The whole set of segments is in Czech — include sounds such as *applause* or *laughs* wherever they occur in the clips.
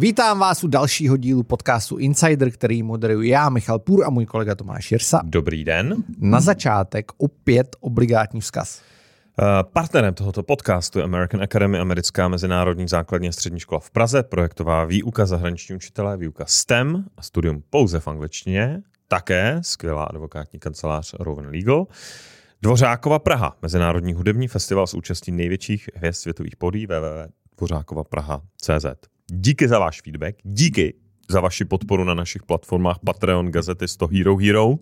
Vítám vás u dalšího dílu podcastu Insider, který moderuji já, Michal Půr a můj kolega Tomáš Jirsa. Dobrý den. Na začátek opět obligátní vzkaz. Uh, partnerem tohoto podcastu je American Academy, americká mezinárodní základní a střední škola v Praze, projektová výuka zahraniční učitelé, výuka STEM a studium pouze v angličtině, také skvělá advokátní kancelář Rowan Legal. Dvořákova Praha, mezinárodní hudební festival s účastí největších hvězd světových podí www.dvořákovapraha.cz. Díky za váš feedback, díky za vaši podporu na našich platformách Patreon, Gazety 100 Hero Hero. Uh,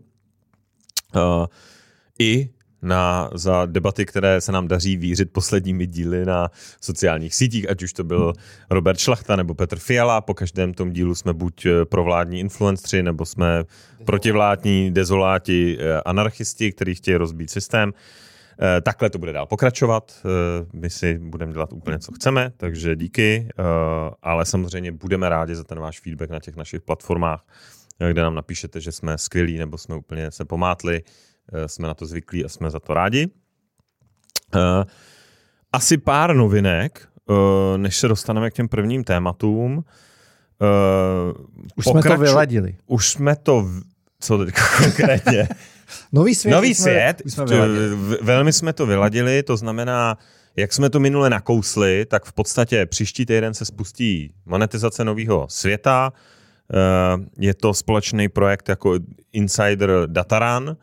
I na, za debaty, které se nám daří vířit posledními díly na sociálních sítích, ať už to byl Robert Šlachta nebo Petr Fiala. Po každém tom dílu jsme buď eh, provládní influenceri, nebo jsme protivládní dezoláti eh, anarchisti, kteří chtějí rozbít systém. Eh, takhle to bude dál pokračovat. My si budeme dělat úplně, co chceme, takže díky. Ale samozřejmě budeme rádi za ten váš feedback na těch našich platformách, kde nám napíšete, že jsme skvělí nebo jsme úplně se pomátli Eh, jsme na to zvyklí a jsme za to rádi. Eh, asi pár novinek, eh, než se dostaneme k těm prvním tématům. Už pokraču... jsme to vyladili. Už jsme to, co teď konkrétně? *laughs* Nový svět. Nový jsme, svět, jsme velmi jsme to vyladili, to znamená, jak jsme to minule nakousli, tak v podstatě příští týden se spustí monetizace nového světa. Je to společný projekt jako Insider Dataran,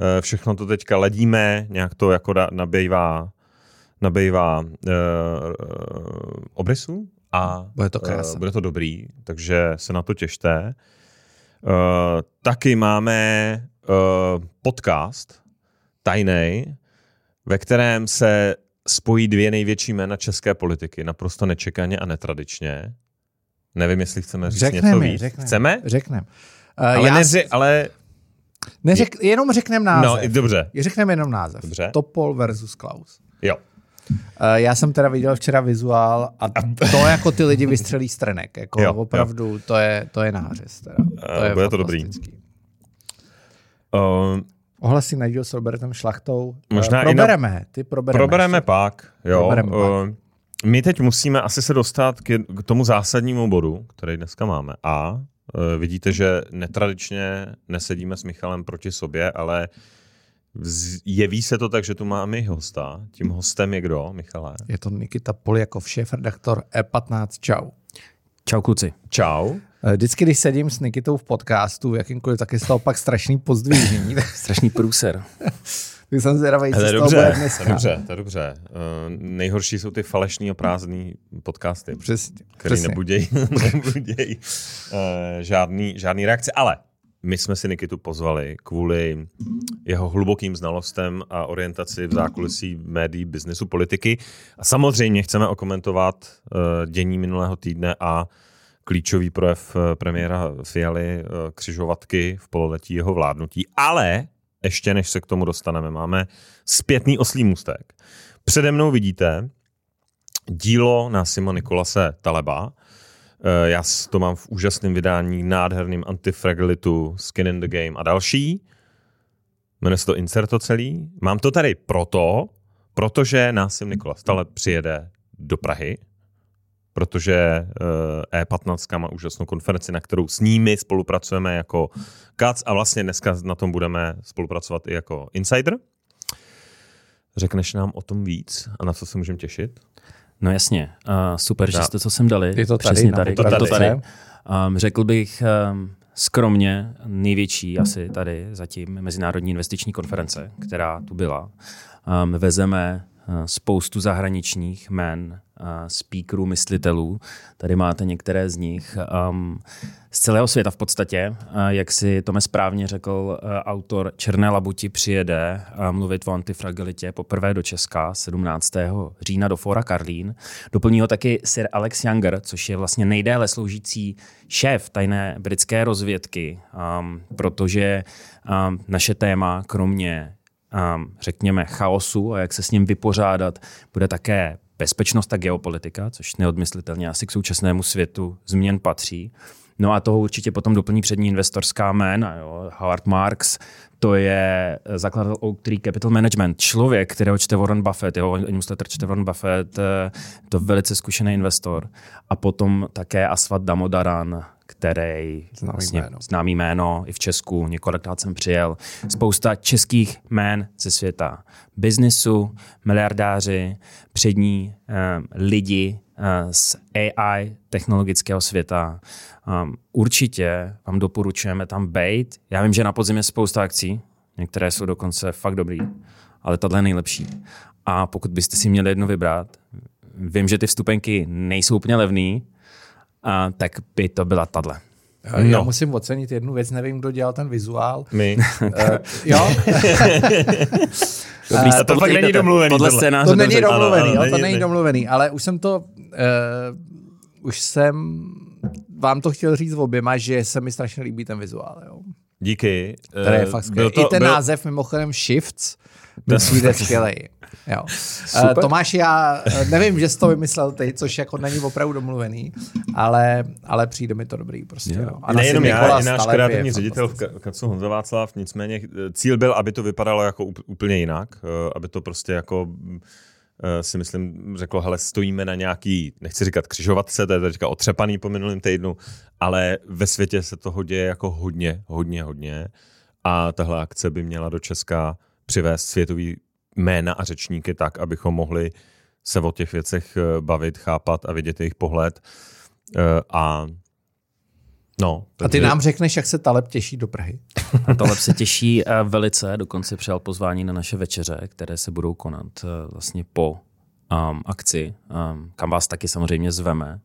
Eh, všechno to teďka ledíme, nějak to jako nabývá, nabývá uh, obrysu a bude to, bude to dobrý, takže se na to těšte. Uh, taky máme uh, podcast tajný, ve kterém se spojí dvě největší jména české politiky, naprosto nečekaně a netradičně. Nevím, jestli chceme říct řekneme, něco víc. Řekneme, chceme? Řekneme. Uh, ale, já... neři, ale Neřek, jenom řekneme název. No, dobře. Řekneme jenom název. Dobře. Topol versus Klaus. Jo. Uh, já jsem teda viděl včera vizuál a to jako ty lidi vystřelí strenek. Jako jo, opravdu jo. To, je, to je nářez. Teda. To je bude to dobrý. Uh, Ohlasy na s Robertem Šlachtou. Možná uh, probereme. Na... Ty probereme. Probereme ještě. pak. Jo. Probereme uh, pak. My teď musíme asi se dostat k, k tomu zásadnímu bodu, který dneska máme. A Eh, vidíte, že netradičně nesedíme s Michalem proti sobě, ale jeví se to tak, že tu máme i hosta. Tím hostem je kdo, Michale? Je to Nikita Poljakov, šéf-redaktor E15. Čau. Čau kluci. Čau. Eh, vždycky, když sedím s Nikitou v podcastu, jakýmkoliv, tak je z toho pak strašný pozdvížení. *laughs* strašný průser. *laughs* Tak jsem zvědavý, co to je dobře, to je dobře, to je dobře. Uh, nejhorší jsou ty falešný a prázdný podcasty, přesně, který přesně. nebudějí, nebuděj, *laughs* uh, žádný, žádný reakce. Ale my jsme si Nikitu pozvali kvůli jeho hlubokým znalostem a orientaci v zákulisí médií, biznesu, politiky. A samozřejmě chceme okomentovat uh, dění minulého týdne a klíčový projev premiéra Fialy křižovatky v pololetí jeho vládnutí. Ale ještě než se k tomu dostaneme, máme zpětný oslý můstek. Přede mnou vidíte dílo na Sima Nikolase Taleba. Eh, já to mám v úžasném vydání, nádherným Antifragilitu, Skin in the Game a další. Jmenuje se to Inserto celý. Mám to tady proto, protože Násim Nikolas Taleb přijede do Prahy protože E15 eh, e má úžasnou konferenci, na kterou s nimi spolupracujeme jako CAC a vlastně dneska na tom budeme spolupracovat i jako Insider. Řekneš nám o tom víc a na co se můžeme těšit? No jasně, uh, super, že jste co sem dali. Je to tady, Přesně tady. To tady. To tady. Um, řekl bych um, skromně největší asi tady zatím Mezinárodní investiční konference, která tu byla. Um, vezeme spoustu zahraničních men speakerů, myslitelů. Tady máte některé z nich. Um, z celého světa v podstatě, uh, jak si Tome správně řekl, autor Černé labuti přijede mluvit o antifragilitě poprvé do Česka 17. října do Fora Karlín. Doplní ho taky Sir Alex Younger, což je vlastně nejdéle sloužící šéf tajné britské rozvědky, um, protože um, naše téma, kromě řekněme, chaosu a jak se s ním vypořádat, bude také bezpečnost a geopolitika, což neodmyslitelně asi k současnému světu změn patří. No a toho určitě potom doplní přední investorská jména. Jo. Howard Marks, to je zakladatel Oak Tree Capital Management. Člověk, kterého čte Warren Buffett, jeho newsletter čte Warren Buffett, eh, to velice zkušený investor. A potom také Asvat Damodaran, který známý, vlastně, jméno. známý jméno i v Česku, několikrát jsem přijel. Spousta českých jmén ze světa. Biznesu, miliardáři, přední um, lidi uh, z AI technologického světa. Um, určitě vám doporučujeme tam být. Já vím, že na podzim je spousta akcí, některé jsou dokonce fakt dobrý, ale tahle je nejlepší. A pokud byste si měli jedno vybrat, vím, že ty vstupenky nejsou úplně levný, a, tak by to byla tahle. Já no. musím ocenit jednu věc, nevím, kdo dělal ten vizuál. My. Uh, jo? *laughs* Dobrý, uh, to fakt není domluvený. Podle scénáře to není domluvený, ano, jo, to není domluvený, ale už jsem to, uh, už jsem vám to chtěl říct v oběma, že se mi strašně líbí ten vizuál. Jo. Díky. To je fakt skvělý. I ten byl... název mimochodem Shifts mi přijde skvělej. Jo. Super. Tomáš, já nevím, že jsi to vymyslel ty, což jako není opravdu domluvený, ale, ale přijde mi to dobrý prostě. Jo. A Nejenom já, i náš kreativní ředitel v Kacu Honza Václav, nicméně cíl byl, aby to vypadalo jako úplně jinak, aby to prostě jako si myslím, řekl, hele, stojíme na nějaký, nechci říkat křižovatce, to je teďka otřepaný po minulém týdnu, ale ve světě se toho děje jako hodně, hodně, hodně a tahle akce by měla do Česka přivést světový jména a řečníky tak, abychom mohli se o těch věcech eh, bavit, chápat a vidět jejich pohled. Eh, a No, takže... A ty nám řekneš, jak se Taleb těší do Prahy. A *laughs* Taleb se těší eh, velice, dokonce přijal pozvání na naše večeře, které se budou konat vlastně po um, akci, um, kam vás taky samozřejmě zveme uh,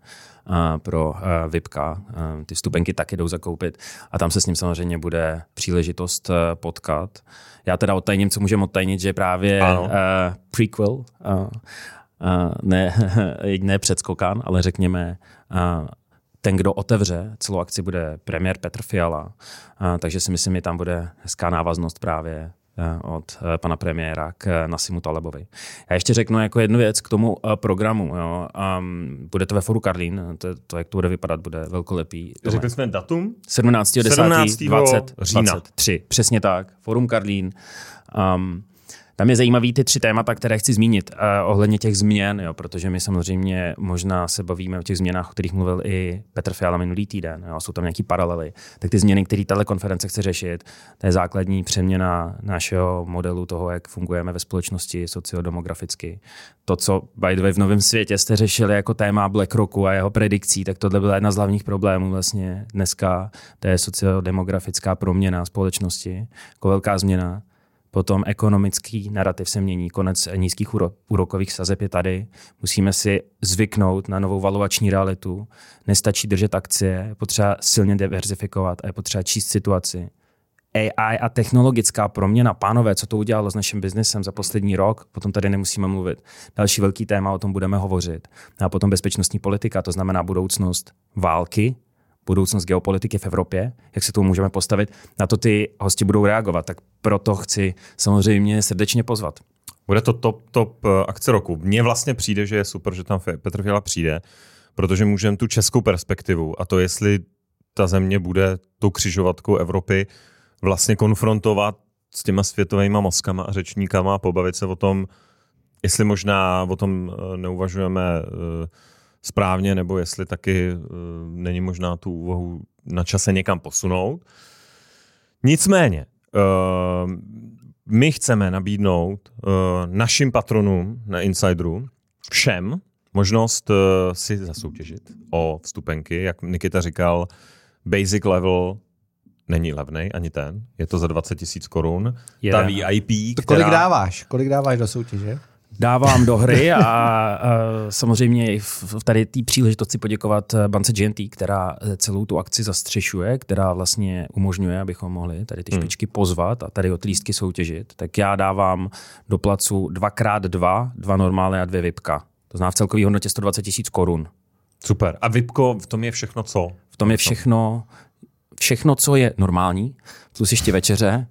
pro VIPka. Ty vstupenky taky jdou zakoupit a tam se s ním samozřejmě bude příležitost uh, potkat. Já teda odtajním, co můžeme odtajnit, že právě uh, prequel, uh, uh, ne, *laughs* ne předskokan, ale řekněme ten, kdo otevře celou akci, bude premiér Petr Fiala, uh, takže si myslím, že tam bude hezká návaznost právě od eh, pana premiéra k eh, Nasimu Talebovi. Já ještě řeknu jako jednu věc k tomu programu. Jo. Um, bude to ve Foru Karlín, to, to, jak to bude vypadat, bude velkolepý. Řekli jsme datum? 17. 10. 17. 20, října. 23. Přesně tak. Forum Karlín. Um, tam je zajímavý ty tři témata, které chci zmínit uh, ohledně těch změn, jo, protože my samozřejmě možná se bavíme o těch změnách, o kterých mluvil i Petr Fiala minulý týden. Jo, jsou tam nějaké paralely. Tak ty změny, které tato konference chce řešit, to je základní přeměna našeho modelu toho, jak fungujeme ve společnosti sociodemograficky. To, co by the way, v novém světě jste řešili jako téma BlackRocku a jeho predikcí, tak tohle byla jedna z hlavních problémů vlastně dneska. To je sociodemografická proměna společnosti, jako velká změna. Potom ekonomický narrativ se mění, konec nízkých úrokových sazeb je tady. Musíme si zvyknout na novou valuační realitu. Nestačí držet akcie, je potřeba silně diverzifikovat a je potřeba číst situaci. AI a technologická proměna, pánové, co to udělalo s naším biznesem za poslední rok, potom tady nemusíme mluvit. Další velký téma, o tom budeme hovořit. A potom bezpečnostní politika, to znamená budoucnost války, budoucnost geopolitiky v Evropě, jak se tomu můžeme postavit, na to ty hosti budou reagovat. Tak proto chci samozřejmě srdečně pozvat. Bude to top, top eh, akce roku. Mně vlastně přijde, že je super, že tam Petr Fiala přijde, protože můžeme tu českou perspektivu a to, jestli ta země bude tou křižovatkou Evropy vlastně konfrontovat s těma světovými mozkama a řečníkama a pobavit se o tom, jestli možná o tom eh, neuvažujeme uh, správně, nebo jestli taky uh, není možná tu úvahu na čase někam posunout. Nicméně, uh, my chceme nabídnout uh, našim patronům na Insideru všem možnost uh, si zasoutěžit o vstupenky. Jak Nikita říkal, basic level není levný ani ten. Je to za 20 tisíc korun. Ta VIP, která... Kolik dáváš? Kolik dáváš do soutěže? Dávám do hry a, a samozřejmě i v tady té příležitosti poděkovat eh, bance GNT, která eh, celou tu akci zastřešuje, která vlastně umožňuje, abychom mohli tady ty hmm. špičky pozvat a tady od lístky soutěžit. Tak já dávám do placu dvakrát dva, dva normály a dvě VIPka. To znamená v celkové hodnotě 120 tisíc korun. Super. A VIPko, v tom je všechno co? V tom je všechno, všechno, co je normální, plus ještě večeře.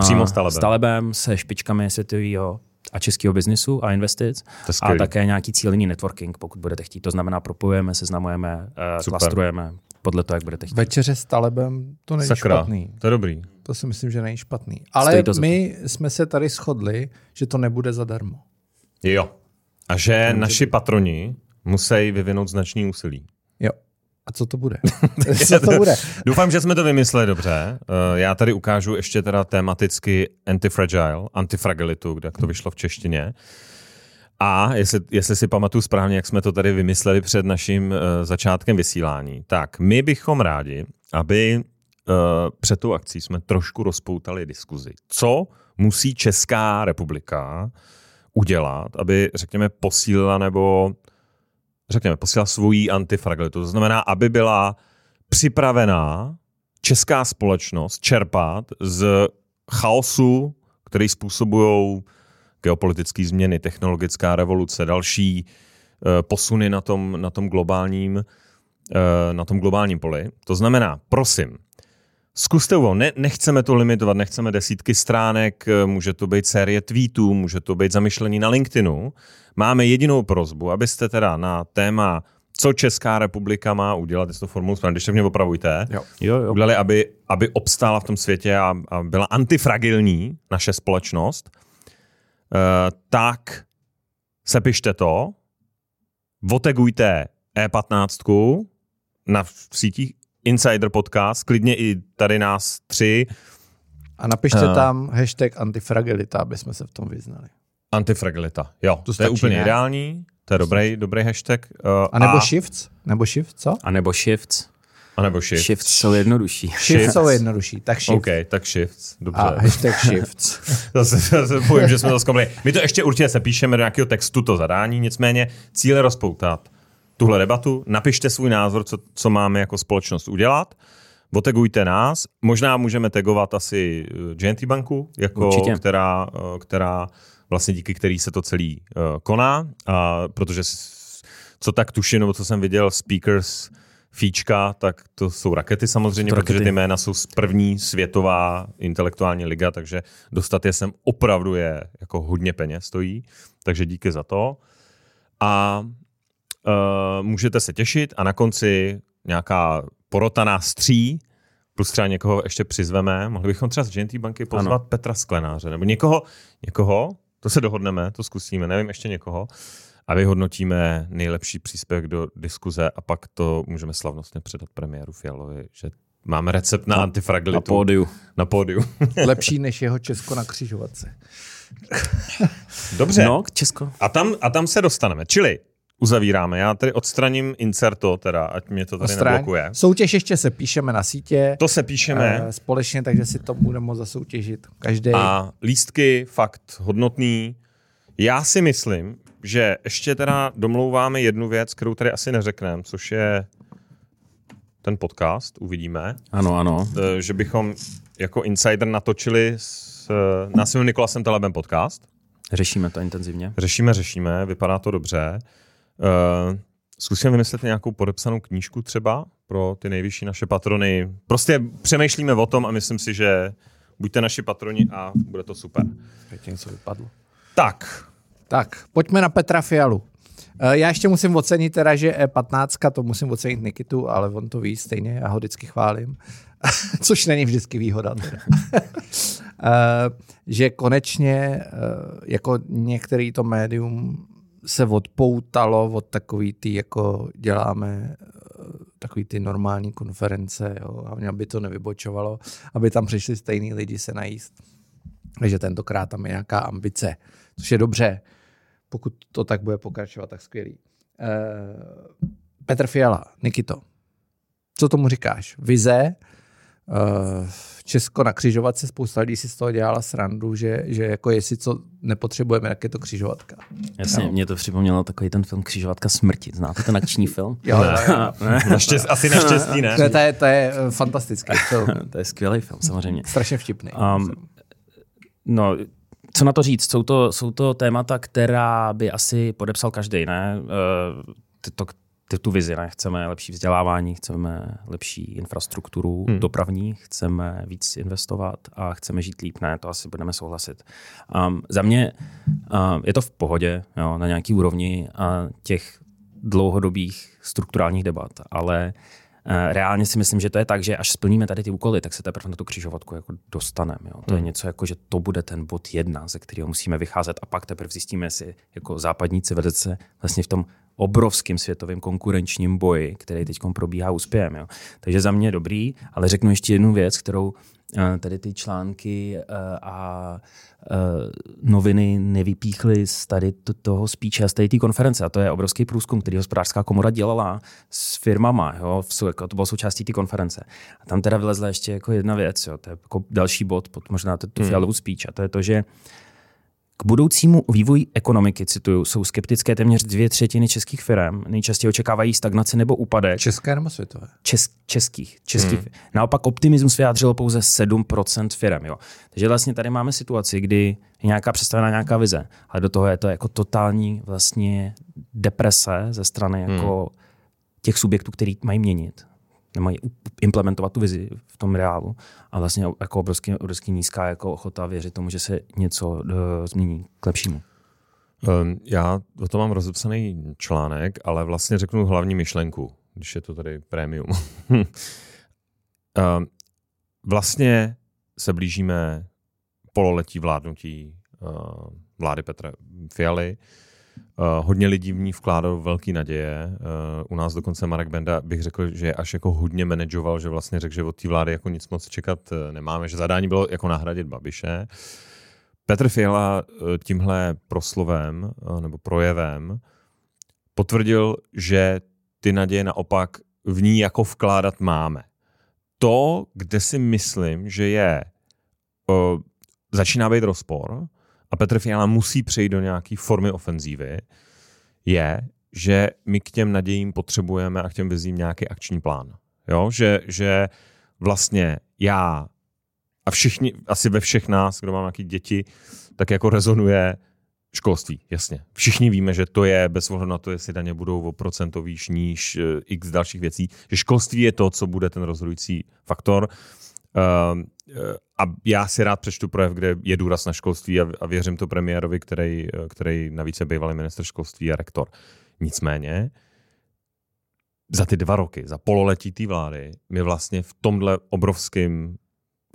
Přímo s talebem. S talebem, se špičkami světového a českého biznisu a investic a také nějaký cílený networking, pokud budete chtít. To znamená, propojujeme, seznamujeme, uh, klastrujeme. podle toho, jak budete chtít. Večeře s Talebem, to není Sakra, špatný. to je dobrý. To si myslím, že není špatný. Ale my jsme se tady shodli, že to nebude zadarmo. Jo. A že naši patroni musí vyvinout značný úsilí. Jo. A co to bude? *laughs* co to bude? Doufám, že jsme to vymysleli dobře. Eh, Já tady ukážu ještě teda tematicky antifragile, antifragilitu, kde to vyšlo v češtině. A jestli, jestli si pamatuju správně, jak jsme to tady vymysleli před naším uh, začátkem vysílání, tak my bychom rádi, aby uh, před tou akcí jsme trošku rozpoutali diskuzi. Co musí Česká republika udělat, aby, řekněme, posílila nebo řekněme, posílala svoji antifragilitu. To znamená, aby byla připravená česká společnost čerpat z chaosu, který způsobují geopolitické změny, technologická revoluce, další uh, posuny na tom, na tom globálním uh, na tom globálním poli. To znamená, prosím, Zkuste ho, ne, nechceme to limitovat, nechceme desítky stránek, může to být série tweetů, může to být zamyšlení na LinkedInu. Máme jedinou prozbu, abyste teda na téma, co Česká republika má udělat, jestli to formulu správně, když se mě opravujte, Jo. Jo, jo. udělali, aby, aby obstála v tom světě a, a byla antifragilní naše společnost, uh, tak sepište to, otegujte E15 na sítích Insider Podcast, klidně i tady nás tři, A napište A- tam hashtag antifragilita, aby jsme se v tom vyznali. antifragilita. Jo, to, to je stačí, úplně ne? ideální, to je dobrý, dobrý hashtag. Uh, A nebo shifts? Nebo shift, co? A nebo shifts. a nebo shift. Shifts jsou jednodušší. Shift Shifts. jsou jednodušší, tak shift. OK, tak shifts, dobře. A hashtag shifts. *laughs* Zase, zase povím, že jsme to zkomli. My to ještě určitě se píšeme do nějakého textu, to zadání, nicméně cíl je rozpoutat tuhle debatu, napište svůj názor, co, co máme jako společnost udělat, otegujte nás, možná můžeme tagovat asi eh, GNT banku, jako, Určitě. která, eh, která vlastně díky který se to celý uh, koná, a protože co tak tuším, nebo co jsem viděl, speakers Fíčka, tak to jsou rakety samozřejmě, To protože rakety. ty jména jsou z první světová intelektuální liga, takže dostat je sem opravdu je jako hodně peněz stojí, takže díky za to. A uh, můžete se těšit a na konci nějaká porota nás tří, plus třeba někoho ještě přizveme. Mohli bychom třeba z GNT banky pozvat ano. Petra Sklenáře, nebo někoho, někoho, to se dohodneme, to zkusíme, nevím, ještě někoho, a vyhodnotíme nejlepší příspěvek do diskuze a pak to můžeme slavnostně předat premiéru Fialovi, že máme recept na, Na- antifragilitu. Na pódiu. Na pódiu. *laughs* Lepší než jeho Česko na křižovatce. Dobře. No, Česko. A tam, a tam se dostaneme. Čili uzavíráme. Já tady odstraním inserto, teda, ať mě to tady Stráň. neblokuje. Soutěž ještě se píšeme na sítě. To se píšeme. eh, společně, takže si to budeme moct zasoutěžit. Každý. A lístky fakt hodnotný. Já si myslím, že ještě teda domlouváme jednu věc, kterou tady asi neřekneme, což je ten podcast, uvidíme, Ano, ano. Eh, že bychom jako insider natočili s eh, Násilným Nikolasem Telebem podcast. Řešíme to intenzivně. Řešíme, řešíme, vypadá to dobře. Uh, zkusíme vymyslet nějakou podepsanou knížku třeba pro ty nejvyšší naše patrony. Prostě přemýšlíme o tom a myslím si, že buďte naši patroni a bude to super. Teď něco vypadlo. Tak, Tak, pojďme na Petra Fialu. Eh, Já ještě musím ocenit teda, že E15, to musím ocenit Nikitu, ale on to ví stejně, já ho vždycky chválím. *laughs* Což není vždycky výhoda. Teda. *laughs* Eh, že konečně eh, jako některý to médium se odpoutalo od takový ty, jako děláme eh, takový ty normální konference, jo, a aby to nevybočovalo, aby tam přišli stejní lidi se najíst. Takže tentokrát tam je nějaká ambice, což je dobře. Pokud to tak bude pokračovat, tak skvělý. Uh, Petr Fiala, Nikito, co tomu říkáš? Vize, uh, Česko na křižovatce, spousta lidí si z toho dělala srandu, že, že jako jestli co nepotřebujeme, tak je to křižovatka. Jasně, Jo. mě to připomnělo takový ten film Křižovatka smrti. Znáte ten akční film? *laughs* Jo, jo, jo. naštěstí, asi naštěstí ne. To je, to je, to je eh, fantastický film. *laughs* to je skvělý film, samozřejmě. Strašně vtipný. Um, no, co na to říct? Jsou to, jsou to témata, která by asi podepsal každý, ne? Uh, to, tu vizi, ne? Chceme lepší vzdělávání, chceme lepší infrastrukturu hmm. dopravní, chceme víc investovat a chceme žít líp, ne? To asi budeme souhlasit. Um, za mě um, je to v pohodě, jo, na nějaký úrovni a těch dlouhodobých strukturálních debat, ale reálně si myslím, že to je tak, že až splníme tady ty úkoly, tak se teprve na tu křižovatku jako dostaneme. Jo. To hmm. je něco jako, že to bude ten bod jedna, ze kterého musíme vycházet a pak teprve zjistíme, jestli jako západní civilizace vlastně v tom obrovským světovým konkurenčním boji, který teď probíhá úspěchem. Jo. Takže za mě dobrý, ale řeknu ještě jednu věc, kterou eh, tady ty články eh, a eh, noviny nevypíchly z tady toho spíče z té konference. A to je obrovský průzkum, který hospodářská komora dělala s firmama. Jo, jako to bylo součástí té konference. A tam teda vylezla ještě jako jedna věc. Jo, to je jako další bod pod možná tu hmm. fialovou speech. A to je to, že k budoucímu vývoji ekonomiky, cituju, jsou skeptické téměř dvě třetiny českých firm. Nejčastěji očekávají stagnaci nebo úpadek. České nebo světové? Čes, českých. českých. Hmm. Naopak optimismus vyjádřilo pouze 7% firm. Jo. Takže vlastně tady máme situaci, kdy je nějaká představená nějaká vize, ale do toho je to jako totální vlastně deprese ze strany jako hmm. těch subjektů, který mají měnit nemají implementovat tu vizi v tom reálu a vlastně jako obrovský, obrovský nízká jako ochota věřit tomu, že se něco uh, změní k lepšímu. Um, já o tom mám rozepsaný článek, ale vlastně řeknu hlavní myšlenku, když je to tady prémium. um, *laughs* vlastně se blížíme pololetí vládnutí uh, vlády Petra Fialy. Hodně lidí v ní vkládalo velký naděje. Uh, u nás dokonce Marek Benda bych řekl, že až jako hodně manažoval, že vlastně řekl, že od té vlády jako nic moc čekat uh, nemáme, že zadání bylo jako nahradit Babiše. Petr Fiala tímhle proslovem nebo projevem potvrdil, že ty naděje naopak v ní jako vkládat máme. To, kde si myslím, že je, začíná být rozpor, a Petr Fiala musí přejít do nějaké formy ofenzívy, je, že my k těm nadějím potřebujeme a k těm vizím nějaký akční plán. Jo? Že, že vlastně já a všichni, asi ve všech nás, kdo má nějaké děti, tak jako rezonuje školství, jasně. Všichni víme, že to je bez ohledu na to, jestli daně budou o procento výš, níž, eh, x dalších věcí, že školství je to, co bude ten rozhodující faktor. Uh, a já si rád přečtu projev, kde je důraz na školství a, věřím to premiérovi, který, který navíc je bývalý minister školství a rektor. Nicméně, za ty dva roky, za pololetí té vlády, my vlastně v tomhle obrovským,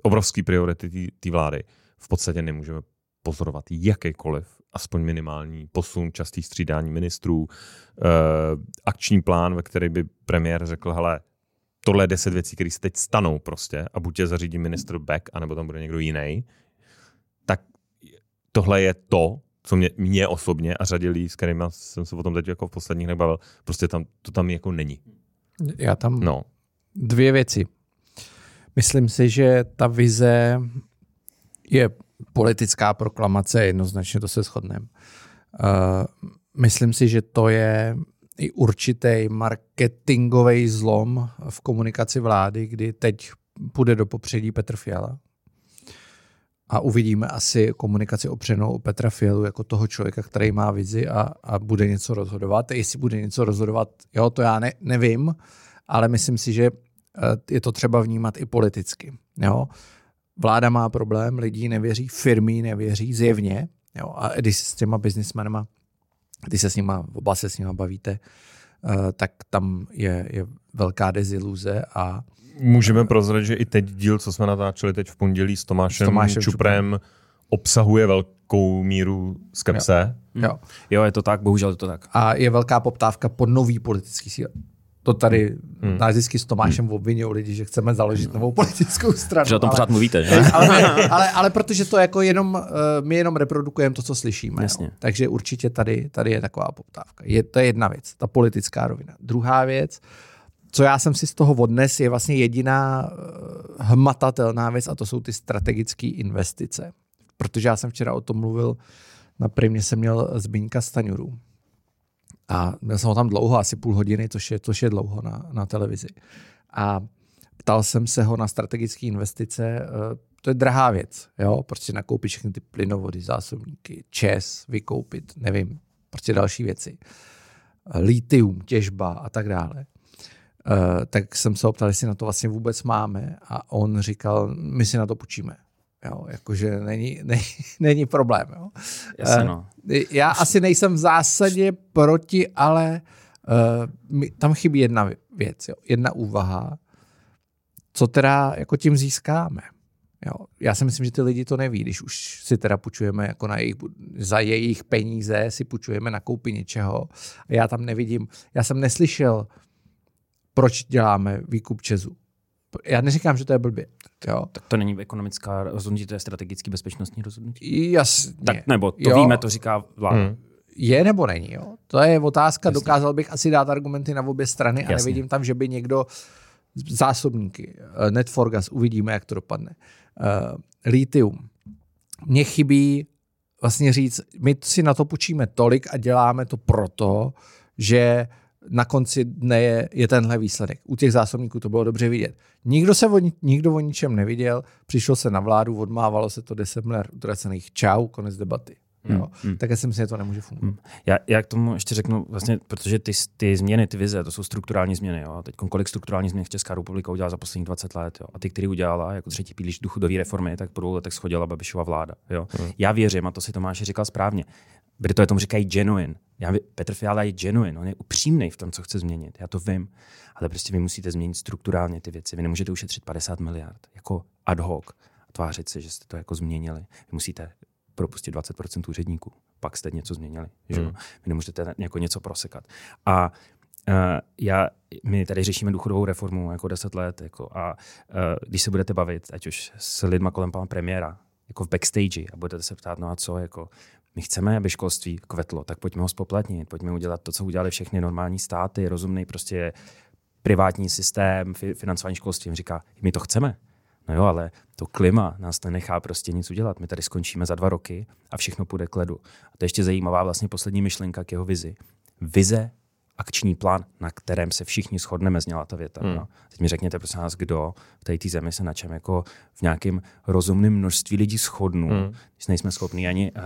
obrovský priority té vlády v podstatě nemůžeme pozorovat jakýkoliv, aspoň minimální posun, častý střídání ministrů, eh, akční plán, ve který by premiér řekl, hele, tohle je deset věcí, které se teď stanou prostě a buď tě zařídí ministr Beck, anebo tam bude někdo jiný, tak tohle je to, co mě, mě osobně a řadě lidí, s kterými jsem se o tom teď jako v posledních nebavil, prostě tam, to tam jako není. Já tam no. dvě věci. Myslím si, že ta vize je politická proklamace, jednoznačně to se shodneme. Uh, myslím si, že to je i určitý marketingový zlom v komunikaci vlády, kdy teď půjde do popředí Petr Fiala. A uvidíme asi komunikaci opřenou o Petra Fialu jako toho člověka, který má vizi a, a bude něco rozhodovat. Jestli bude něco rozhodovat, jo, to já ne, nevím, ale myslím si, že eh, je to třeba vnímat i politicky. Jo. Vláda má problém, lidi nevěří, firmy nevěří, zjevně. Jo. A když s těma biznismenama když se s nima, oba se s nima bavíte, uh, tak tam je, je velká deziluze a Můžeme prozradit, že i teď díl, co jsme natáčeli teď v pondělí s Tomášem, s Tomášem Čuprem, Čuprem, obsahuje velkou míru skepse. Jo. jo. jo, je to tak, bohužel je to tak. A je velká poptávka po nový politický síle. To tady hmm. nás vždycky s Tomášem hmm. obvinují lidi, že chceme založit novou politickou stranu. Že o tom pořád mluvíte, že? *laughs* ale, ale, ale, protože to jako jenom, uh, my jenom reprodukujeme to, co slyšíme. Jasně. Jo. Takže určitě tady, tady je taková poptávka. Je, to je jedna věc, ta politická rovina. Druhá věc, co já jsem si z toho odnes, je vlastně jediná uh, hmatatelná věc a to jsou ty strategické investice. Protože já jsem včera o tom mluvil, na primě jsem měl Zbínka Staňuru a měl jsem ho tam dlouho, asi půl hodiny, což je, což je dlouho na, na televizi. A ptal jsem se ho na strategické investice. Eh, to je drahá věc, jo? Prostě nakoupit všechny ty plynovody, zásobníky, čes, vykoupit, nevím, prostě další věci. Litium, těžba a tak dále. Uh, tak jsem se optal, jestli na to vlastně vůbec máme a on říkal, my si na to půjčíme. Jo, jakože není, *laughs* není, není problém. Jo. Jasně, no. Já asi nejsem v zásadě proti, ale Uh, tam chybí jedna věc, jo, jedna úvaha, co teda jako tím získáme. Jo. Já si myslím, že ty lidi to neví, když už si teda půjčujeme jako na jejich, za jejich peníze, si půjčujeme na koupi něčeho. Já tam nevidím, já jsem neslyšel, proč děláme výkup Česu. Já neříkám, že to je blbě. Jo. Tak to není ekonomická rozhodnutí, to je strategický bezpečnostní rozhodnutí. Jasně. Tak nebo to jo. víme, to říká vláda. Hmm. Je nebo není, jo? To je otázka, Jasně. dokázal bych asi dát argumenty na obě strany Jasně. a nevidím tam, že by někdo zásobníky, eh, Netforgas, uvidíme, jak to dopadne. Uh, litium. Mně chybí vlastně říct, my si na to půjčíme tolik a děláme to proto, že na konci dne je, je tenhle výsledek. U těch zásobníků to bylo dobře vidět. Nikdo, se o, nikdo o ničem neviděl, přišlo se na vládu, odmávalo se to 10 miliard utracených. Čau, konec debaty. Hmm, jo. Hmm. Tak já si myslím, že to nemůže fungovat. Hmm. Já, já k tomu ještě řeknu, vlastně, protože ty, ty změny, ty vize, to jsou strukturální změny. Jo. Teď kolik strukturální změn Česká republika udělala za posledních 20 let. Jo. A ty, který udělala jako třetí pilíř důchodové reformy, tak po dvou letech schodila Babišova vláda. Jo. Hmm. Já věřím, a to si Tomáš říkal správně, je tomu říkají genuine. Já, Petr Fiala je genuine, on je upřímný v tom, co chce změnit. Já to vím, ale prostě vy musíte změnit strukturálně ty věci. Vy nemůžete ušetřit 50 miliard jako ad hoc a tvářit se, že jste to jako změnili. Vy musíte propustit 20% úředníků. Pak jste něco změnili. Že? Mm. Vy nemůžete jako něco prosekat. A Uh, já, my tady řešíme důchodovou reformu jako 10 let jako a uh, když se budete bavit, ať už s lidma kolem pana premiéra, jako v backstage a budete se ptát, no a co, jako my chceme, aby školství kvetlo, tak pojďme ho spoplatnit, pojďme udělat to, co udělali všechny normální státy, rozumný prostě privátní systém financování školství. On říká, my to chceme, No jo, ale to klima nás nenechá prostě nic udělat. My tady skončíme za dva roky a všechno půjde k ledu. A to je ještě zajímavá vlastně poslední myšlenka k jeho vizi. Vize, akční plán, na kterém se všichni shodneme, zněla ta věta. Hmm. No. Teď mi řekněte, prosím vás, kdo v té zemi se na čem jako v nějakém rozumném množství lidí shodnou, hmm. když nejsme schopni ani uh,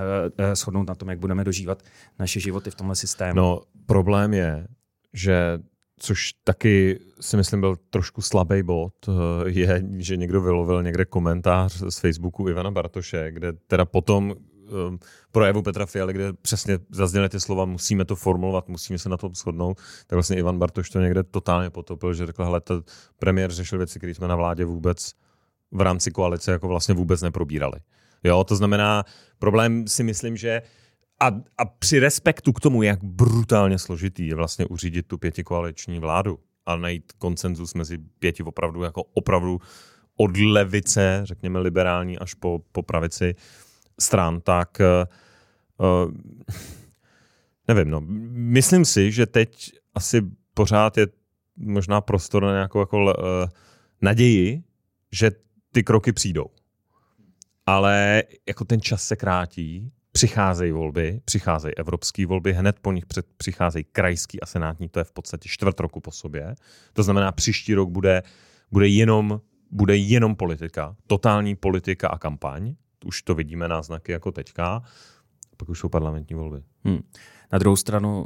uh, shodnout na tom, jak budeme dožívat naše životy v tomhle systému. No, problém je, že což taky si myslím byl trošku slabý bod, eh, je, že někdo vylovil někde komentář z Facebooku Ivana Bartoše, kde teda potom um, projevu Petra Fialy, kde přesně zazněly ty slova, musíme to formulovat, musíme se na tom shodnout, tak vlastně Ivan Bartoš to někde totálně potopil, že řekl, hele, premiér řešil věci, které jsme na vládě vůbec v rámci koalice jako vlastně vůbec neprobírali. Jo, to znamená, problém si myslím, že a, a při respektu k tomu, jak brutálně složitý je vlastně uřídit tu pětikoaliční vládu a najít koncenzus mezi pěti opravdu jako opravdu od levice, řekněme liberální, až po, po pravici stran, tak uh, nevím, no. Myslím si, že teď asi pořád je možná prostor na nějakou jako, uh, naději, že ty kroky přijdou. Ale jako ten čas se krátí přicházejí volby, přicházejí evropské volby, hned po nich před, přicházejí krajský a senátní, to je v podstatě čtvrt roku po sobě. To znamená, příští rok bude, bude, jenom, bude jenom politika, totální politika a kampaň. Už to vidíme náznaky jako teďka. Pak už jsou parlamentní volby. Hmm. Na druhou stranu,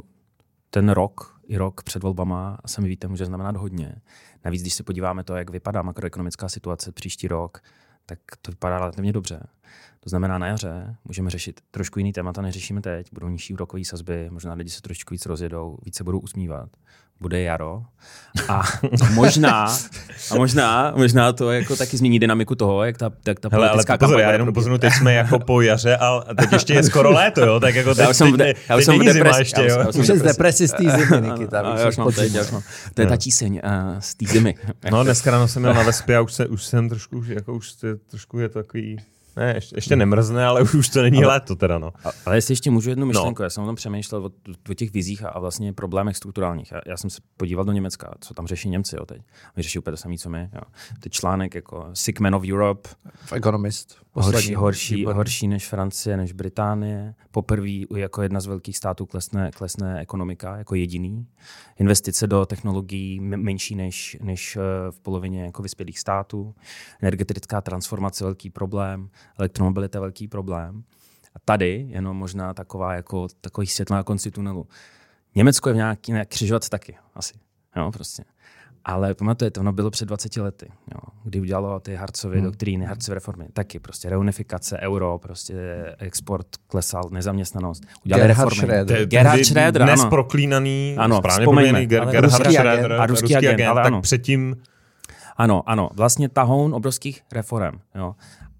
ten rok, i rok před volbama, sami víte, může znamenat hodně. Navíc, když se podíváme to, jak vypadá makroekonomická situace příští rok, tak to vypadá relativně dobře. To znamená, na jaře můžeme řešit trošku jiný témata, neřešíme teď. Budou nižší úrokové sazby, možná lidi se trošku víc rozjedou, více budou usmívat. Bude jaro a *laughs* možná, a možná, možná to jako taky změní dynamiku toho, jak ta, jak ta Hele, ale pozor, já jenom pozornu, teď jsme jako po jaře a teď ještě je skoro *laughs* léto, jo, tak jako teď, já jsem, teď, já teď jsem není zima ještě, jo. Už je z depresi z té zimy, *laughs* Nikita. Já už mám teď, já už mám. To je ta tíseň uh, z té zimy. No, dneska ráno jsem měl na Vespě a už, se, už jsem trošku, jako už trošku je to takový ne, ještě, ještě nemrzne, ale *laughs* už to není ale, léto teda, no. Ale jestli ještě můžu jednu myšlenku, no. já jsem o tom přemýšlel o, o těch vizích a, a vlastně problémech strukturálních. Já, já, jsem se podíval do Německa, co tam řeší Němci jo, teď. Oni řeší úplně to samé, co my. Jo. Teď článek jako Sick Man of Europe. V Economist. Horší, horší, horší než Francie, než Británie. Poprvé jako jedna z velkých států klesne, klesne ekonomika jako jediný. Investice do technologií menší než, než eh, v polovině jako vyspělých států. Energetická transformace velký problém elektromobilita je velký problém. A tady jenom možná taková jako takový světlo na konci tunelu. Německo je v nějaký, nějaký křižovatce taky, asi. Jo, prostě. Ale pamatujete, ono bylo před 20 lety. Jo. kdy udělalo ty Harcovy hmm. doktríny, Harcovy reformy, taky prostě reunifikace, euro, prostě export klesal, nezaměstnanost. Udělali Gerhard reformy. Schröder. Gerhard Schröder, Dnes ano. proklínaný, ano, správně Ger- Gerhard Schröder, a ruský, ruský agent, agent ale tak ano. předtím... Ano, ano, vlastně tahoun obrovských reform. Jo.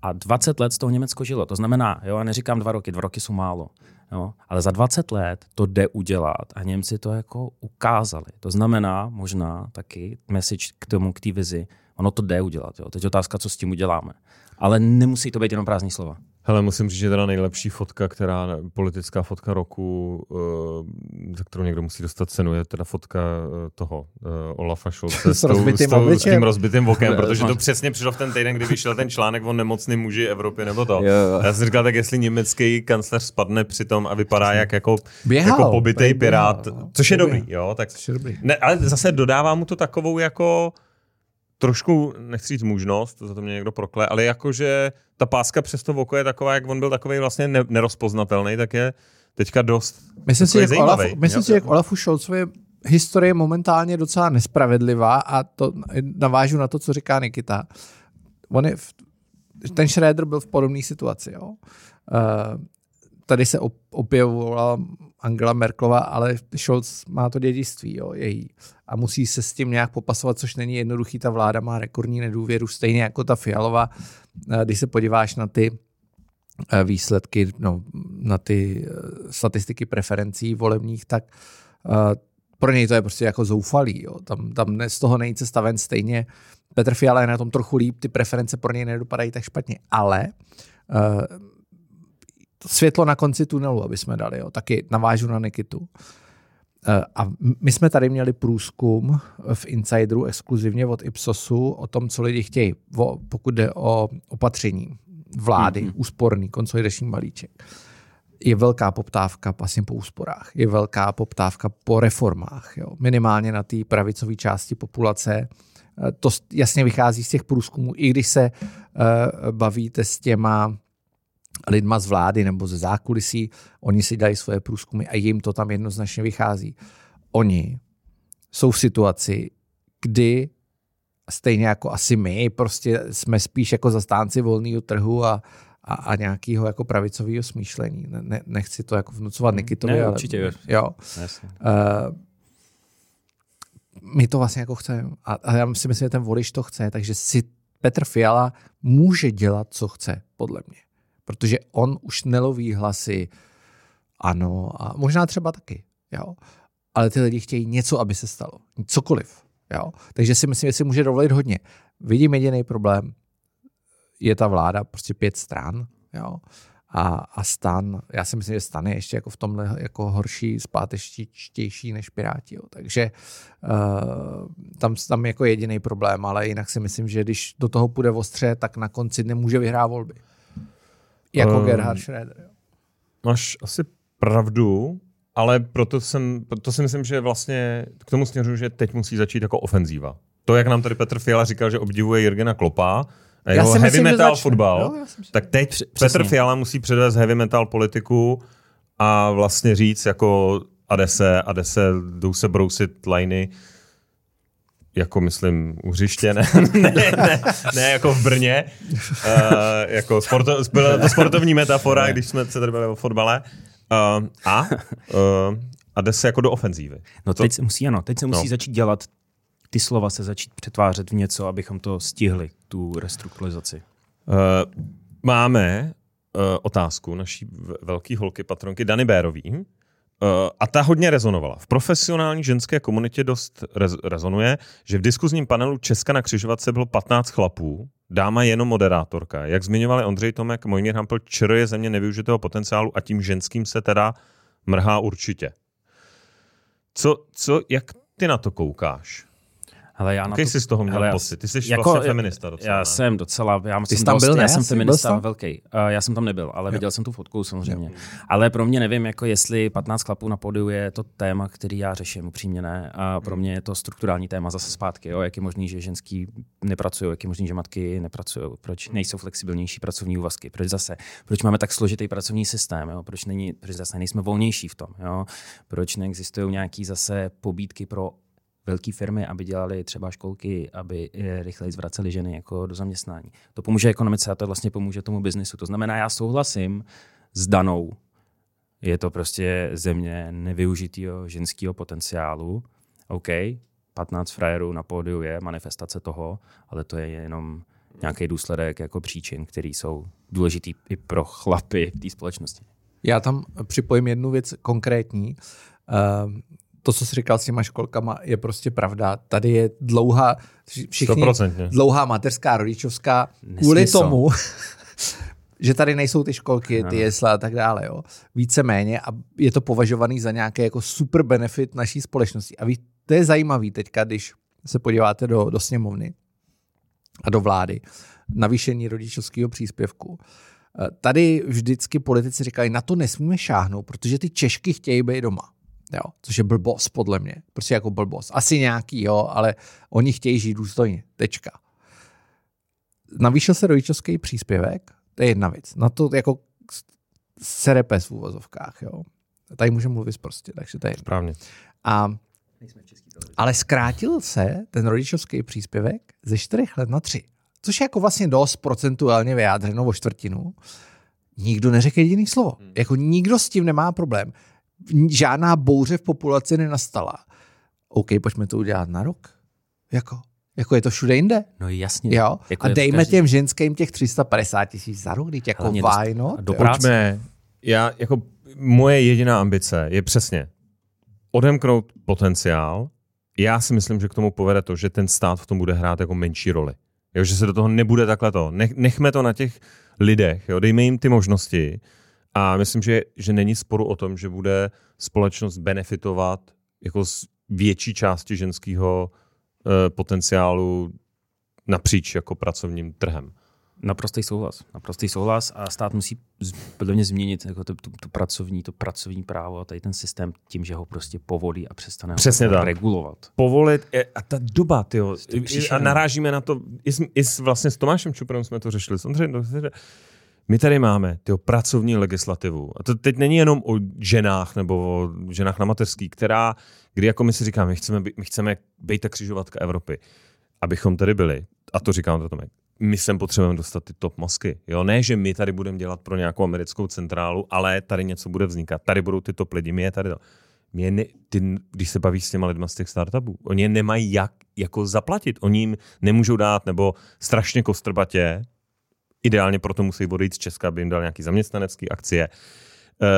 A 20 let z toho Německo žilo. To znamená, jo, já neříkám dva roky, dva roky jsou málo. Jo, ale za 20 let to jde udělat a Němci to jako ukázali. To znamená možná taky message k tomu, k té vizi, ono to jde udělat. Jo. Teď otázka, co s tím uděláme. Ale nemusí to být jenom prázdní slova. Hele, musím říct, že teda nejlepší fotka, která, politická fotka roku, uh, za kterou někdo musí dostat cenu, je teda fotka uh, toho uh, Olafa Scholze *laughs* s, s, rozbitým s, tou, s tím rozbitým okem, protože to přesně přišlo v ten týden, kdy vyšel ten článek o nemocným muži Evropy, nebo to. Jo. Já jsem říkal, tak jestli německý kancléř spadne při tom a vypadá jak jako, běhal, jako pobytej pirát, no. což je dobrý, jo, tak, ne, ale zase dodává mu to takovou jako trošku, nechci říct mužnost, za to mě někdo prokle, ale jakože ta páska přes to oko je taková, jak on byl takový vlastně nerozpoznatelný, tak je teďka dost Myslím si, jak, Olaf, myslím si, jak Olafu Scholzovi historie momentálně docela nespravedlivá a to navážu na to, co říká Nikita. On je v, ten Schroeder byl v podobné situaci. Jo? Uh, tady se objevovala Angela Merklova, ale Scholz má to dědictví, jo, její. A musí se s tím nějak popasovat, což není jednoduchý. Ta vláda má rekordní nedůvěru, stejně jako ta Fialová. Eh, když se podíváš na ty eh, výsledky, no, na ty eh, statistiky preferencí volebních, tak pro něj to je prostě jako zoufalý. Jo. Tam, tam z toho není cesta ven stejně. Petr Fiala je na tom trochu líp, ty preference pro něj nedopadají tak špatně, ale světlo na konci tunelu, aby jsme dali. Jo. Taky navážu na Nikitu. Eh, a my jsme tady měli průzkum v Insideru exkluzivně od Ipsosu o tom, co lidi chtějí, pokud jde o opatření vlády, mm-hmm. úsporný konsolidační balíček. Je velká poptávka vlastně po úsporách, je velká poptávka po reformách, jo. minimálně na té pravicové části populace. Eh, to jasně vychází z těch průzkumů, i když se uh, bavíte s těma lidma z vlády nebo ze zákulisí, oni si dají svoje průzkumy a jim to tam jednoznačně vychází. Oni jsou v situaci, kdy stejně jako asi my, prostě jsme spíš jako zastánci volného trhu a, a, a nějakého jako pravicového smýšlení. Ne, nechci to jako vnucovat hmm. Nikitovi, ne, ale... určitě. Jo. Uh, my to vlastně jako chceme. A, a já si myslím, že ten volič to chce, takže si Petr Fiala může dělat, co chce, podle mě protože on už neloví hlasy ano a možná třeba taky, jo. Ale ty lidi chtějí něco, aby se stalo. Cokoliv. Jo. Takže si myslím, že si může dovolit hodně. Vidím jediný problém. Je ta vláda prostě pět stran. Jo. A, a stan, já si myslím, že stan je ještě jako v tomhle jako horší, zpátečtější než Piráti. Jo. Takže uh, tam, tam jako jediný problém, ale jinak si myslím, že když do toho půjde ostře, tak na konci nemůže vyhrát volby. Jako um, Gerhard Schröder. Jo. Máš asi pravdu, ale proto, jsem, proto si myslím, že vlastně k tomu směřu, že teď musí začít jako ofenzíva. To, jak nám tady Petr Fiala říkal, že obdivuje Jirgena Klopa, a jeho heavy myslím, metal fotbal, jo, tak teď Přesně. Petr Fiala musí předvést heavy metal politiku a vlastně říct jako adese, adese, jdou se brousit liny jako myslím u hřiště, ne, *laughs* ne, ne, ne jako v Brně, uh, jako sporto, byla to sportovní metafora, když jsme se tady bavili o fotbale. Uh, a, uh, a jde se jako do ofenzívy. No to, teď se musí, ano, teď se musí no. začít dělat ty slova se začít přetvářet v něco, abychom to stihli, tu restrukturalizaci. Uh, máme uh, otázku naší velké holky patronky Dany Bérový, a ta hodně rezonovala. V profesionální ženské komunitě dost rez- rezonuje, že v diskuzním panelu Česka na křižovatce bylo 15 chlapů, dáma jenom moderátorka. Jak zmiňovali Ondřej Tomek, Mojmír Hampl, čr je země nevyužitého potenciálu a tím ženským se teda mrhá určitě. Co, co, jak ty na to koukáš? Hele, já na to, jsi z toho měl hele, pocit? Ty jsi jako, vlastně feminista docela. Já ne? jsem docela, já, Ty jsem tam byl, ne? já jsem feminista velký. Uh, já jsem tam nebyl, ale jo. viděl jsem tu fotku samozřejmě. Jo. Ale pro mě nevím, jako jestli 15 chlapů na podiu je to téma, který já řeším, upřímně ne. A pro mě je to strukturální téma zase zpátky. Jo? Jak je možný, že ženský nepracují, jak je možný, že matky nepracují, proč nejsou flexibilnější pracovní úvazky, proč zase, proč máme tak složitý pracovní systém, jo? proč, není, proč zase nejsme volnější v tom, jo? proč neexistují nějaký zase pobídky pro velké firmy, aby dělali třeba školky, aby rychleji zvraceli ženy jako do zaměstnání. To pomůže ekonomice a to vlastně pomůže tomu biznisu. To znamená, já souhlasím s danou. Je to prostě země nevyužitého ženského potenciálu. OK, 15 frajerů na pódiu je manifestace toho, ale to je jenom nějaký důsledek jako příčin, které jsou důležitý i pro chlapy v té společnosti. Já tam připojím jednu věc konkrétní. Uh, to, co jsi říkal s těma školkama, je prostě pravda. Tady je dlouhá, všichni, 100%. dlouhá mateřská, rodičovská, kvůli tomu, *laughs* že tady nejsou ty školky, ty jesle a tak dále. Jo. Víceméně a je to považovaný za nějaký jako super benefit naší společnosti. A ví, to je zajímavý teďka, když se podíváte do, do sněmovny a do vlády, navýšení rodičovského příspěvku. Eh, tady vždycky politici říkají, na to nesmíme šáhnout, protože ty Češky chtějí být doma. Jo, což je blbost podle mě. Prostě jako blbost. Asi nějaký, jo, ale oni chtějí žít důstojně. Tečka. Navýšil se rodičovský příspěvek, to je jedna věc. Na to jako serepes v úvozovkách, jo. Tady můžeme mluvit prostě, takže to je Správně. A, ale zkrátil se ten rodičovský příspěvek ze čtyřech let na tři. Což je jako vlastně dost procentuálně vyjádřeno o čtvrtinu. Nikdo neřekl jediný slovo. Hmm. Jako nikdo s tím nemá problém žádná bouře v populaci nenastala. OK, pojďme to udělat na rok. Jako, jako je to všude jinde. No jasně. Jo? Jako a dejme každý... těm ženským těch 350 tisíc za rok, teď jako why no? Do práce. Já, jako moje jediná ambice je přesně odemknout potenciál. Já si myslím, že k tomu povede to, že ten stát v tom bude hrát jako menší roli. Jo, že se do toho nebude takhle to. Nech, nechme to na těch lidech, jo, dejme jim ty možnosti a myslím, že, že není sporu o tom, že bude společnost benefitovat jako z větší části ženského e, potenciálu napříč jako pracovním trhem. Naprostý souhlas. Naprostý souhlas a stát musí podle mě změnit jako to, to, to, pracovní, to pracovní právo a tady ten systém tím, že ho prostě povolí a přestane Přesně ho tak. regulovat. Povolit a ta doba, tyjo, a narážíme na to, i, s, i s, vlastně s Tomášem Čuprem jsme to řešili. Samozřejmě, my tady máme tyho pracovní legislativu. A to teď není jenom o ženách nebo o ženách na mateřský, která, kdy jako my si říkáme, my chceme, my chceme být ta křižovatka Evropy. Abychom tady byli, a to říkám to Tomek, my sem potřebujeme dostat ty top mozky. Jo? Ne, že my tady budeme dělat pro nějakou americkou centrálu, ale tady něco bude vznikat. Tady budou ty top lidi, my je tady. Mě je ne, ty, když se bavíš s těma lidma z těch startupů, oni je nemají jak jako zaplatit. Oni jim nemůžou dát, nebo strašně kostrbatě, Ideálně proto musí odejít z Česka, aby jim dal nějaký zaměstnanecký akcie. Uh,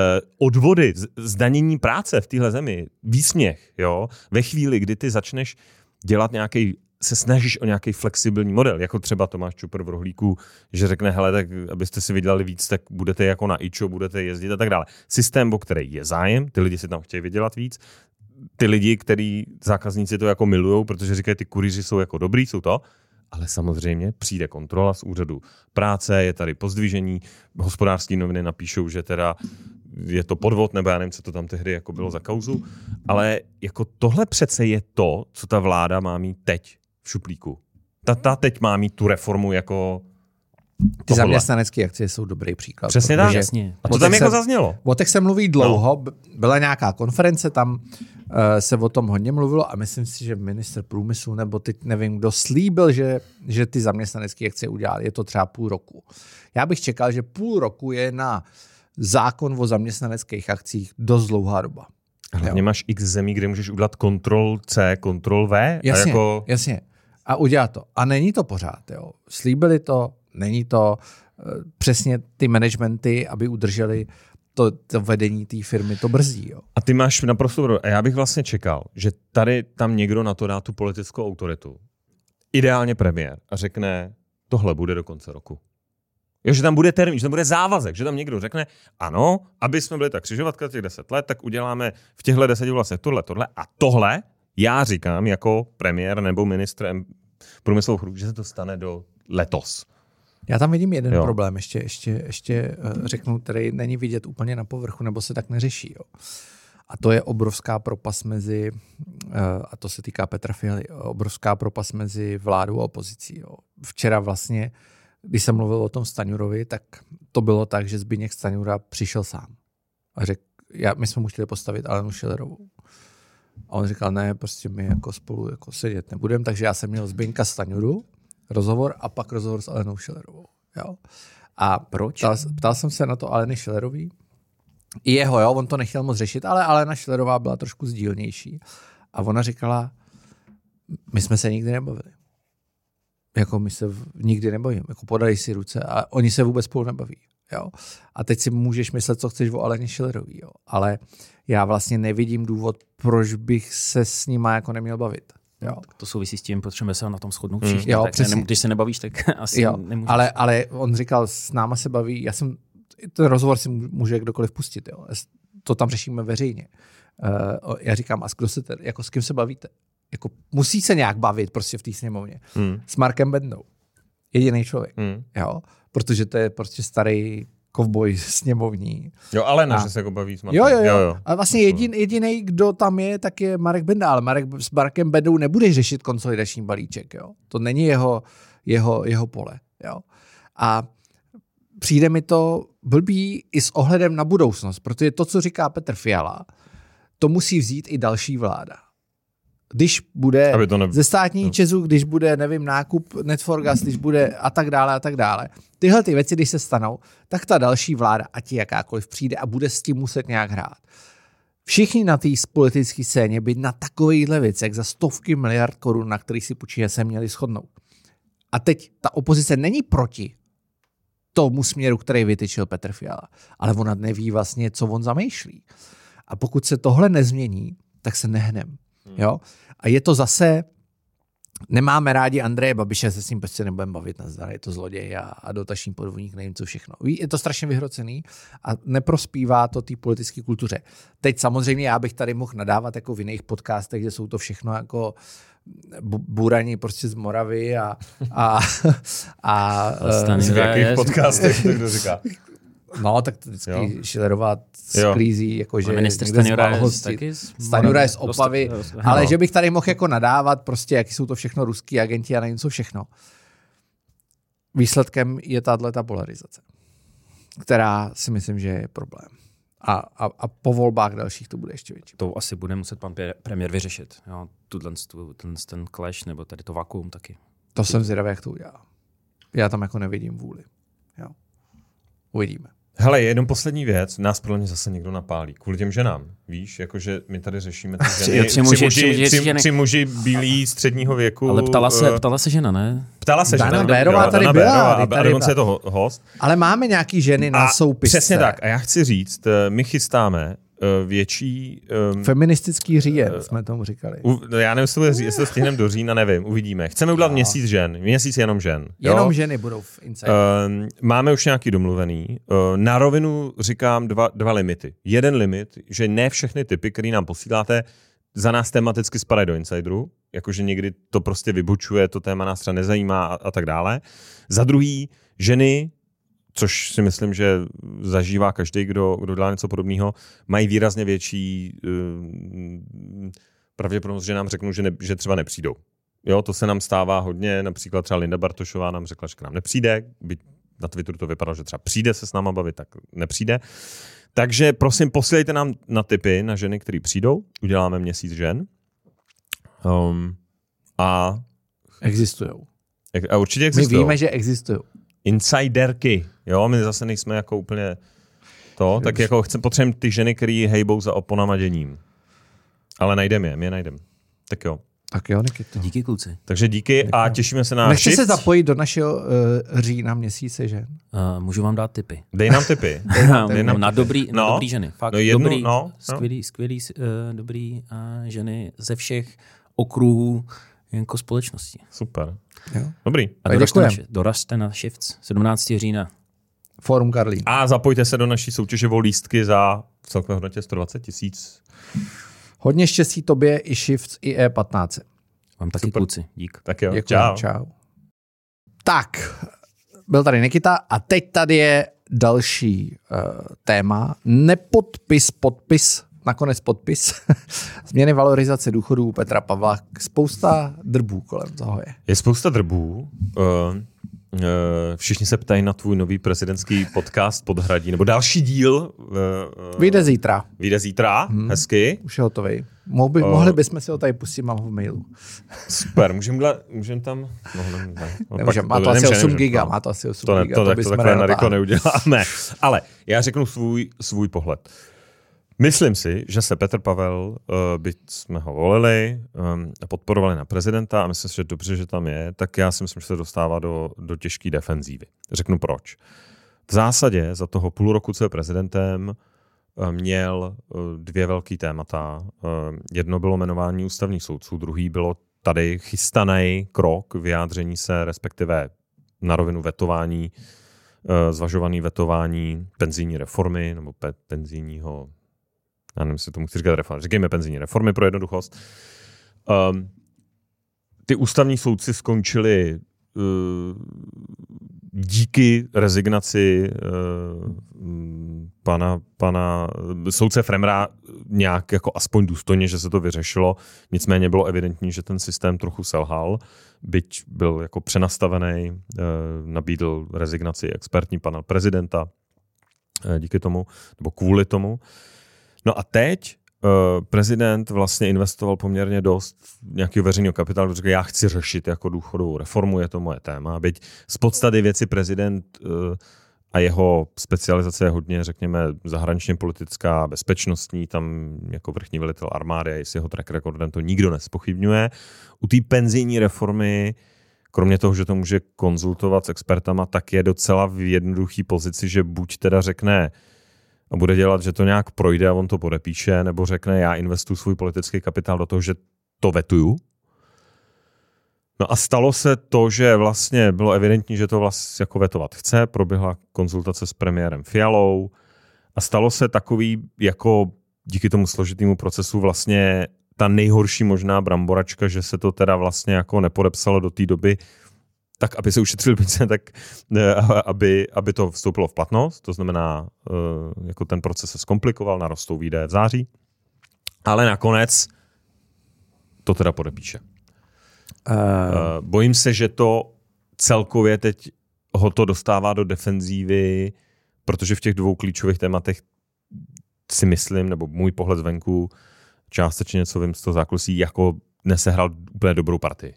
odvody, zdanění práce v téhle zemi, výsměch, jo, ve chvíli, kdy ty začneš dělat nějaký se snažíš o nějaký flexibilní model, jako třeba Tomáš Čupr v rohlíku, že řekne, hele, tak abyste si vydělali víc, tak budete jako na IČO, budete jezdit a tak dále. Systém, o který je zájem, ty lidi si tam chtějí vydělat víc, ty lidi, který zákazníci to jako milují, protože říkají, ty kurýři jsou jako dobrý, jsou to, ale samozřejmě přijde kontrola z úřadu práce, je tady pozdvižení, hospodářské noviny napíšou, že teda je to podvod, nebo já nevím, co to tam tehdy jako bylo za kauzu, ale jako tohle přece je to, co ta vláda má mít teď v šuplíku. Ta, ta teď má mít tu reformu jako ty zaměstnanecké akcie jsou dobrý příklad. Přesně tak. Jasně. A to tam jako zaznělo. O těch se mluví dlouho. No. Byla nějaká konference, tam se o tom hodně mluvilo a myslím si, že minister průmyslu nebo teď nevím, kdo slíbil, že, že ty zaměstnanecké akcie udělá. Je to třeba půl roku. Já bych čekal, že půl roku je na zákon o zaměstnaneckých akcích dost dlouhá doba. Hlavně máš x zemí, kde můžeš udělat kontrol C, kontrol V. Jasně, a jako... jasně. A udělat to. A není to pořád. Jo. Slíbili to, Není to eh, přesně ty managementy, aby udrželi to, to vedení té firmy, to brzdí. Jo. A ty máš naprosto A já bych vlastně čekal, že tady tam někdo na to dá tu politickou autoritu. Ideálně premiér a řekne, tohle bude do konce roku. Jo, že tam bude termín, že tam bude závazek, že tam někdo řekne, ano, aby jsme byli tak křižovatka těch deset let, tak uděláme v těchto deseti vlastně tohle, tohle a tohle já říkám jako premiér nebo ministr průmyslových že se to stane do letos. Já tam vidím jeden jo. problém, ještě, ještě, ještě uh, řeknu, který není vidět úplně na povrchu, nebo se tak neřeší. Jo. A to je obrovská propas mezi, uh, a to se týká Petra Fialy, obrovská propas mezi vládou a opozicí. Jo. Včera vlastně, když jsem mluvil o tom Staňurovi, tak to bylo tak, že Zbigněk Staňura přišel sám a řekl, já, my jsme mu chtěli postavit Alenu Schillerovou. A on říkal, ne, prostě my jako spolu jako sedět nebudeme, takže já jsem měl Zbyňka Staňuru, rozhovor a pak rozhovor s Alenou Schillerovou. Jo. A Proč? Ptal, ptal jsem se na to Aleny Schillerový. I jeho, jo, on to nechtěl moc řešit, ale Alena Schillerová byla trošku sdílnější. A ona říkala, my jsme se nikdy nebavili. Jako my se v- nikdy nebavíme. Jako podají si ruce a oni se vůbec spolu nebaví. Jo? A teď si můžeš myslet, co chceš o Aleně Schillerový, jo? ale já vlastně nevidím důvod, proč bych se s nima jako neměl bavit. Jo? To souvisí s tím, potřebujeme se na tom shodnout Hmm. všichni. Jo, tak přesně. ne, když se nebavíš, tak *laughs* asi Jo, nemůžeš. ale, ale on říkal, s náma se baví, já jsem, ten rozhovor si může- může kdokoliv pustit, jo. to tam řešíme veřejně. Uh, já říkám, a s, kdo se te, jako s kým se bavíte? Jako, musí se nějak bavit prostě v té sněmovně. Hmm. S Markem Bendou. Jediný člověk, Hmm. jo. Protože to je prostě starý kovboj sněmovní. Jo, ale na, že se jako baví s Jo, Markem. jo, jo. A vlastně jedin, jediný, kdo tam je, tak je Marek Benda, ale Marek, s Markem Bendou nebudeš řešit konsolidační balíček. Jo? To není jeho, jeho, jeho pole. Jo? A přijde mi to blbý i s ohledem na budoucnost, protože to, co říká Petr Fiala, to musí vzít i další vláda. Když bude Aby to ne- ze státní no. Česu, když bude, nevím, nákup Netforgas, když bude a tak dále a tak dále. Tyhle ty věci, když se stanou, tak ta další vláda, ať je jakákoliv přijde a bude s tím muset nějak hrát. Všichni na té politické scéně by na takovýchhle věcech za stovky miliard korun, na kterých si půjčí, se měli shodnout. A teď ta opozice není proti tomu směru, který vytyčil Petr Fiala, ale ona neví vlastně, co on zamýšlí. A pokud se tohle nezmění, tak se nehnem. Jo? A je to zase, nemáme rádi Andreje Babiše, se s ním prostě nebudeme bavit na zdar, je to zloděj a, a dotační podvodník, nevím co všechno. Ví, Je to strašně vyhrocený a neprospívá to té politické kultuře. Teď samozřejmě já bych tady mohl nadávat jako v jiných podcastech, kde jsou to všechno jako bu- burani prostě z Moravy a, a, a, a V jakých podcastech to kdo říká? *laughs* No, tak to vždycky Jo. Šilerová sklízí, jako že Minister Stanjura je taky z Stanjura je z. Opavy, Dost- dost- ale no. že bych tady mohl jako nadávat prostě, jaký jsou to všechno ruský agenti a nevím co všechno. Výsledkem je tahle ta polarizace, která si myslím, že je problém. A, a, a po volbách dalších to bude ještě větší. To asi bude muset pan premiér vyřešit. Jo, tuhle, tu, ten, ten clash, nebo tady to vakuum taky. To jsem zvědavý, jak to udělá. Já tam jako nevidím vůli. Jo. Uvidíme. Hele, jenom poslední věc, nás podle mě zase někdo napálí. Kvůli těm ženám, víš, jakože my tady řešíme ty *laughs* ženy. Tři muži, tři muži, tři tři, tři muži bílí středního věku. Ale ptala se, eh, ptala se žena, ne? ptala se Dana žena. Bérová Jo, tady Dana byla, Bérová, tady a byla. dokonce je to ho- host. Ale máme nějaký ženy na A soupisce. Přesně tak. A já chci říct, eh, my chystáme větší... eh, Feministický říjen, jsme tomu říkali. U, no já nevím, jestli to, jestli stihneme do října, nevím, uvidíme. Chceme udělat měsíc žen, měsíc jenom žen. jo? Jenom ženy budou v Inside. Uh, máme už nějaký domluvený. Uh, na rovinu říkám dva, dva limity. Jeden limit, že ne všechny typy, které nám posíláte, za nás tematicky spadají do Insideru, jakože někdy to prostě vybučuje, to téma nás třeba nezajímá a, a tak dále. Za druhý, ženy, což si myslím, že zažívá každý, kdo, kdo dělá něco podobného, mají výrazně větší uh, pravděpodobnost, že nám řeknou, že, ne, že třeba nepřijdou. Jo, to se nám stává hodně, například třeba Linda Bartošová nám řekla, že k nám nepřijde, byť na Twitteru to vypadalo, že třeba přijde se s náma bavit, tak nepřijde. Takže prosím, posílejte nám na tipy na ženy, které přijdou, uděláme měsíc žen. Um, a, Existují. a určitě My existují. víme, že existují. Insiderky, jo, my zase nejsme jako úplně to, tak jako chcem, potřebujeme ty ženy, které hejbou za oponama děním. Ale najdeme je, my je najdeme. Tak jo. Tak jo, Nikito. Díky kluci. Takže díky a těšíme se na Nechci se shift. zapojit do našeho uh, října měsíce, že? Uh, můžu vám dát tipy. *laughs* Dej nám tipy. Dej nám na, tipy. dobrý, na No. dobrý ženy. Fakt No jednu, dobrý, no, no. skvělý, skvělý uh, dobrý uh, ženy ze všech okruhů jako společnosti. Super. Jo. Dobrý. A Tak doražte na, doražte na Shifts 17. října. Fórum Karlín. A zapojte se do naší soutěže o lístky za v celkové hodnotě 120 tisíc. Hodně štěstí tobě i Shift i E E15. Vám taky Super. kluci. Dík. Tak jo, Děkuji, čau. čau. Tak, byl tady Nikita a teď tady je další uh, téma. Nepodpis, podpis, nakonec podpis. *laughs* Změny valorizace důchodů Petra Pavla. Spousta drbů kolem toho je. Je spousta drbů. Uh, všichni se ptají na tvůj nový prezidentský podcast Podhradí, nebo další díl. Vyjde zítra. Vyjde zítra, hmm. hezky. Už je hotový. Mohli, uh, mohli bychom si ho tady pustit, mám ho v mailu. *laughs* Super, můžeme můžem tam... No, ne, ne, no, nemůžem, má to asi 8 giga, má to asi 8 to ne, giga. To, to, to takhle na neuděláme. Ale já řeknu svůj, svůj pohled. Myslím si, že se Petr Pavel, uh, byť jsme ho volili a podporovali na prezidenta a myslím si, že dobře, že tam je, tak já si myslím, že se dostává do, do těžké defenzívy. Řeknu proč. V zásadě za toho půl roku, co je prezidentem, uh, měl uh, dvě velké témata. Jedno bylo jmenování ústavních soudců, druhý bylo tady chystaný krok vyjádření se, respektive na rovinu vetování, zvažovaný vetování penzijní reformy nebo pe- penzijního já nevím, jestli tomu chci říkat reformy, říkejme penzijní reformy pro jednoduchost. Um, ty ústavní soudci skončili uh, díky rezignaci uh, pana, pana soudce Fremra nějak jako aspoň důstojně, že se to vyřešilo. Nicméně bylo evidentní, že ten systém trochu selhal, byť byl jako přenastavený, uh, nabídl rezignaci expertní pana prezidenta uh, díky tomu, nebo kvůli tomu. Uh, No a teď uh, prezident vlastně investoval poměrně dost nějakého veřejného kapitálu, protože já chci řešit jako důchodovou reformu, je to moje téma. Byť z podstaty věci prezident uh, a jeho specializace je hodně, řekněme, zahraničně politická, bezpečnostní, tam jako vrchní velitel armády a s jeho track recordem to nikdo nespochybňuje. U té penzijní reformy kromě toho, že to může konzultovat s expertama, tak je docela v jednoduché pozici, že buď teda řekne, a bude dělat, že to nějak projde a on to podepíše, nebo řekne, já investuji svůj politický kapitál do toho, že to vetuju. No a stalo se to, že vlastně bylo evidentní, že to vlastně jako vetovat chce, proběhla konzultace s premiérem Fialou a stalo se takový jako díky tomu složitému procesu vlastně ta nejhorší možná bramboračka, že se to teda vlastně jako nepodepsalo do té doby, tak aby se ušetřili peníze, tak aby, aby to vstoupilo v platnost, to znamená, eh, jako ten proces se zkomplikoval, narostou výdaje v září, ale nakonec to teda podepíše. Uh... Bojím se, že to celkově teď ho to dostává do defenzívy, protože v těch dvou klíčových tématech si myslím, nebo můj pohled zvenku, částečně něco vím z toho zákulisí, jako nesehrál úplně dobrou partii.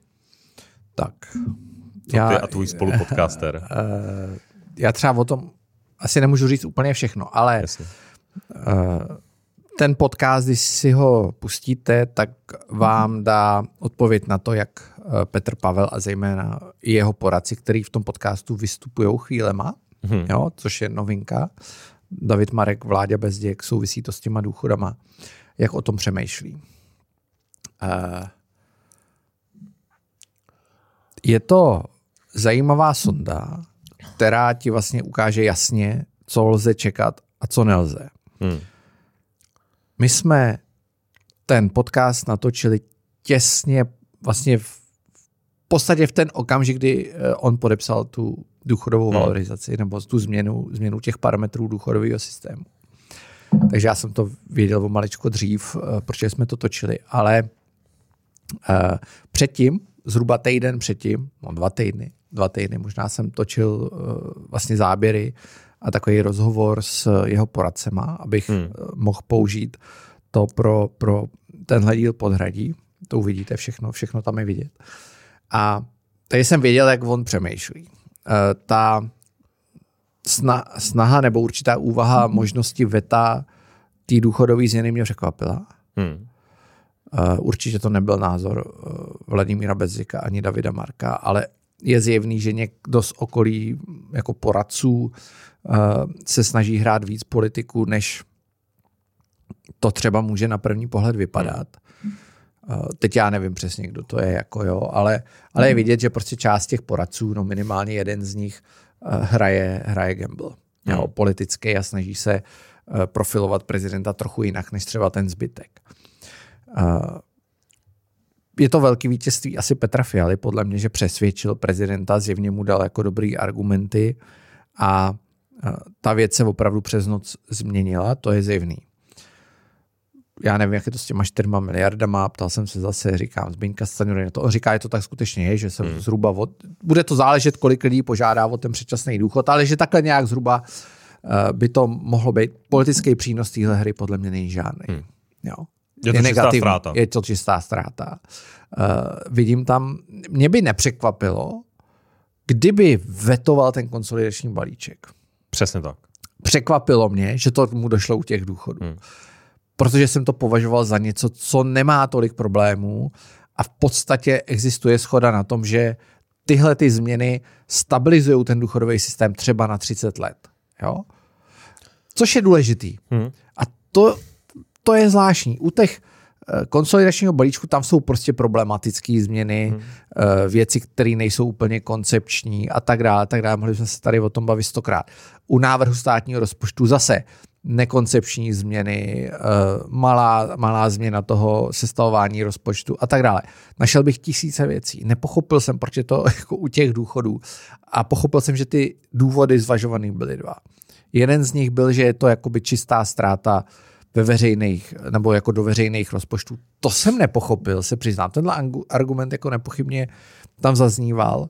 Tak, co já, ty a tvůj spolupodcaster? Uh, *laughs* já třeba o tom asi nemůžu říct úplně všechno, ale uh, ten podcast, když si ho pustíte, tak vám dá odpověď na to, jak Petr Pavel a zejména jeho poradci, který v tom podcastu vystupují chvílema, hmm. jo, což je novinka. David Marek, Vláďa Bezděk, souvisí to s těma důchodama, jak o tom přemýšlí. Uh, je to zajímavá sonda, která ti vlastně ukáže jasně, co lze čekat a co nelze. Hmm. My jsme ten podcast natočili těsně vlastně v podstatě v ten okamžik, kdy eh, on podepsal tu důchodovou hmm. valorizaci nebo tu změnu, změnu těch parametrů důchodového systému. Takže já jsem to věděl o maličko dřív, eh, protože jsme to točili, ale uh, předtím, zhruba týden předtím, no dva týdny, dva týdny. Možná jsem točil uh, vlastně záběry a takový rozhovor s jeho poradcema, abych hmm. uh, mohl použít to pro, pro tenhle díl podhradí. To uvidíte všechno, všechno tam je vidět. A tady jsem věděl, jak on přemýšlí. Uh, ta sna, snaha nebo určitá úvaha možnosti veta té důchodové změny mě překvapila. Hmm. Uh, určitě to nebyl názor uh, Vladimíra Bezika ani Davida Marka, ale je zjevný, že někdo z okolí jako poradců uh, se snaží hrát víc politiku, než to třeba může na první pohled vypadat. Uh, teď já nevím přesně, kdo to je, jako jo, ale, ale je vidět, že prostě část těch poradců, no minimálně jeden z nich, uh, hraje, hraje gamble. Jo, politický a snaží se profilovat prezidenta trochu jinak, než třeba ten zbytek. Je to velký vítězství asi Petra Fialy, podle mě, že přesvědčil prezidenta, zjevně mu dal jako dobrý argumenty a ta věc se opravdu přes noc změnila, to je zjevný. já nevím, jak je to s těma 4 miliardama, ptal jsem se zase, říkám, Zbyňka Stanjury na to, on říká, že to tak skutečně je, že se hmm. zhruba od, bude to záležet, kolik lidí požádá o ten předčasný důchod, ale že takhle nějak zhruba uh, by to mohlo být. Politický přínos téhle hry podle mě není žádný. Hmm. Jo. Je to je čistá ztráta. Je to čistá ztráta. Uh, vidím tam, mě by nepřekvapilo, kdyby vetoval ten konsolidační balíček. Přesně tak. Překvapilo mě, že to mu došlo u těch důchodů. Hmm. Protože jsem to považoval za něco, co nemá tolik problémů a v podstatě existuje schoda na tom, že tyhle ty změny stabilizují ten důchodový systém třeba na 30 let. Jo? Což je důležitý. Hmm. A to, to je zvláštní. U těch Eh, konsolidačního balíčku tam jsou prostě problematické změny, hmm. Eh, věci, které nejsou úplně koncepční a tak dále, tak dále. Mohli jsme se tady o tom bavit stokrát. U návrhu státního rozpočtu zase nekoncepční změny, eh, malá, malá změna toho sestavování rozpočtu a tak dále. Našel bych tisíce věcí. Nepochopil jsem, proč je to *laughs* jako u těch důchodů a pochopil jsem, že ty důvody zvažovaný byly dva. Jeden z nich byl, že je to jakoby čistá ztráta uh, ve veřejných, nebo jako do veřejných rozpočtů. To jsem nepochopil, se přiznám. Tenhle argument jako nepochybně tam zazníval.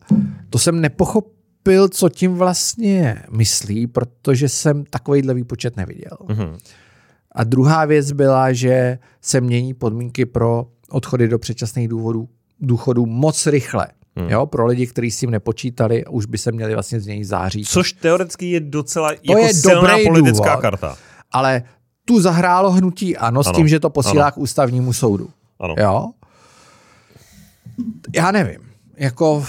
To jsem nepochopil, co tím vlastně myslí, protože jsem takovýhle výpočet neviděl. Mm-hmm. A druhá věc byla, že se mění podmínky pro odchody do předčasných důvodů, důchodů moc rychle. Hmm. Jo, pro lidi, kteří s tím nepočítali, už by se měli vlastně změnit září. Což teoreticky je docela to jako je silná politická důvod, karta. Ale tu zahrálo hnutí ano, ano. s tím, že to posílá ano. k ústavnímu soudu. Ano. Jo? Já nevím. Jako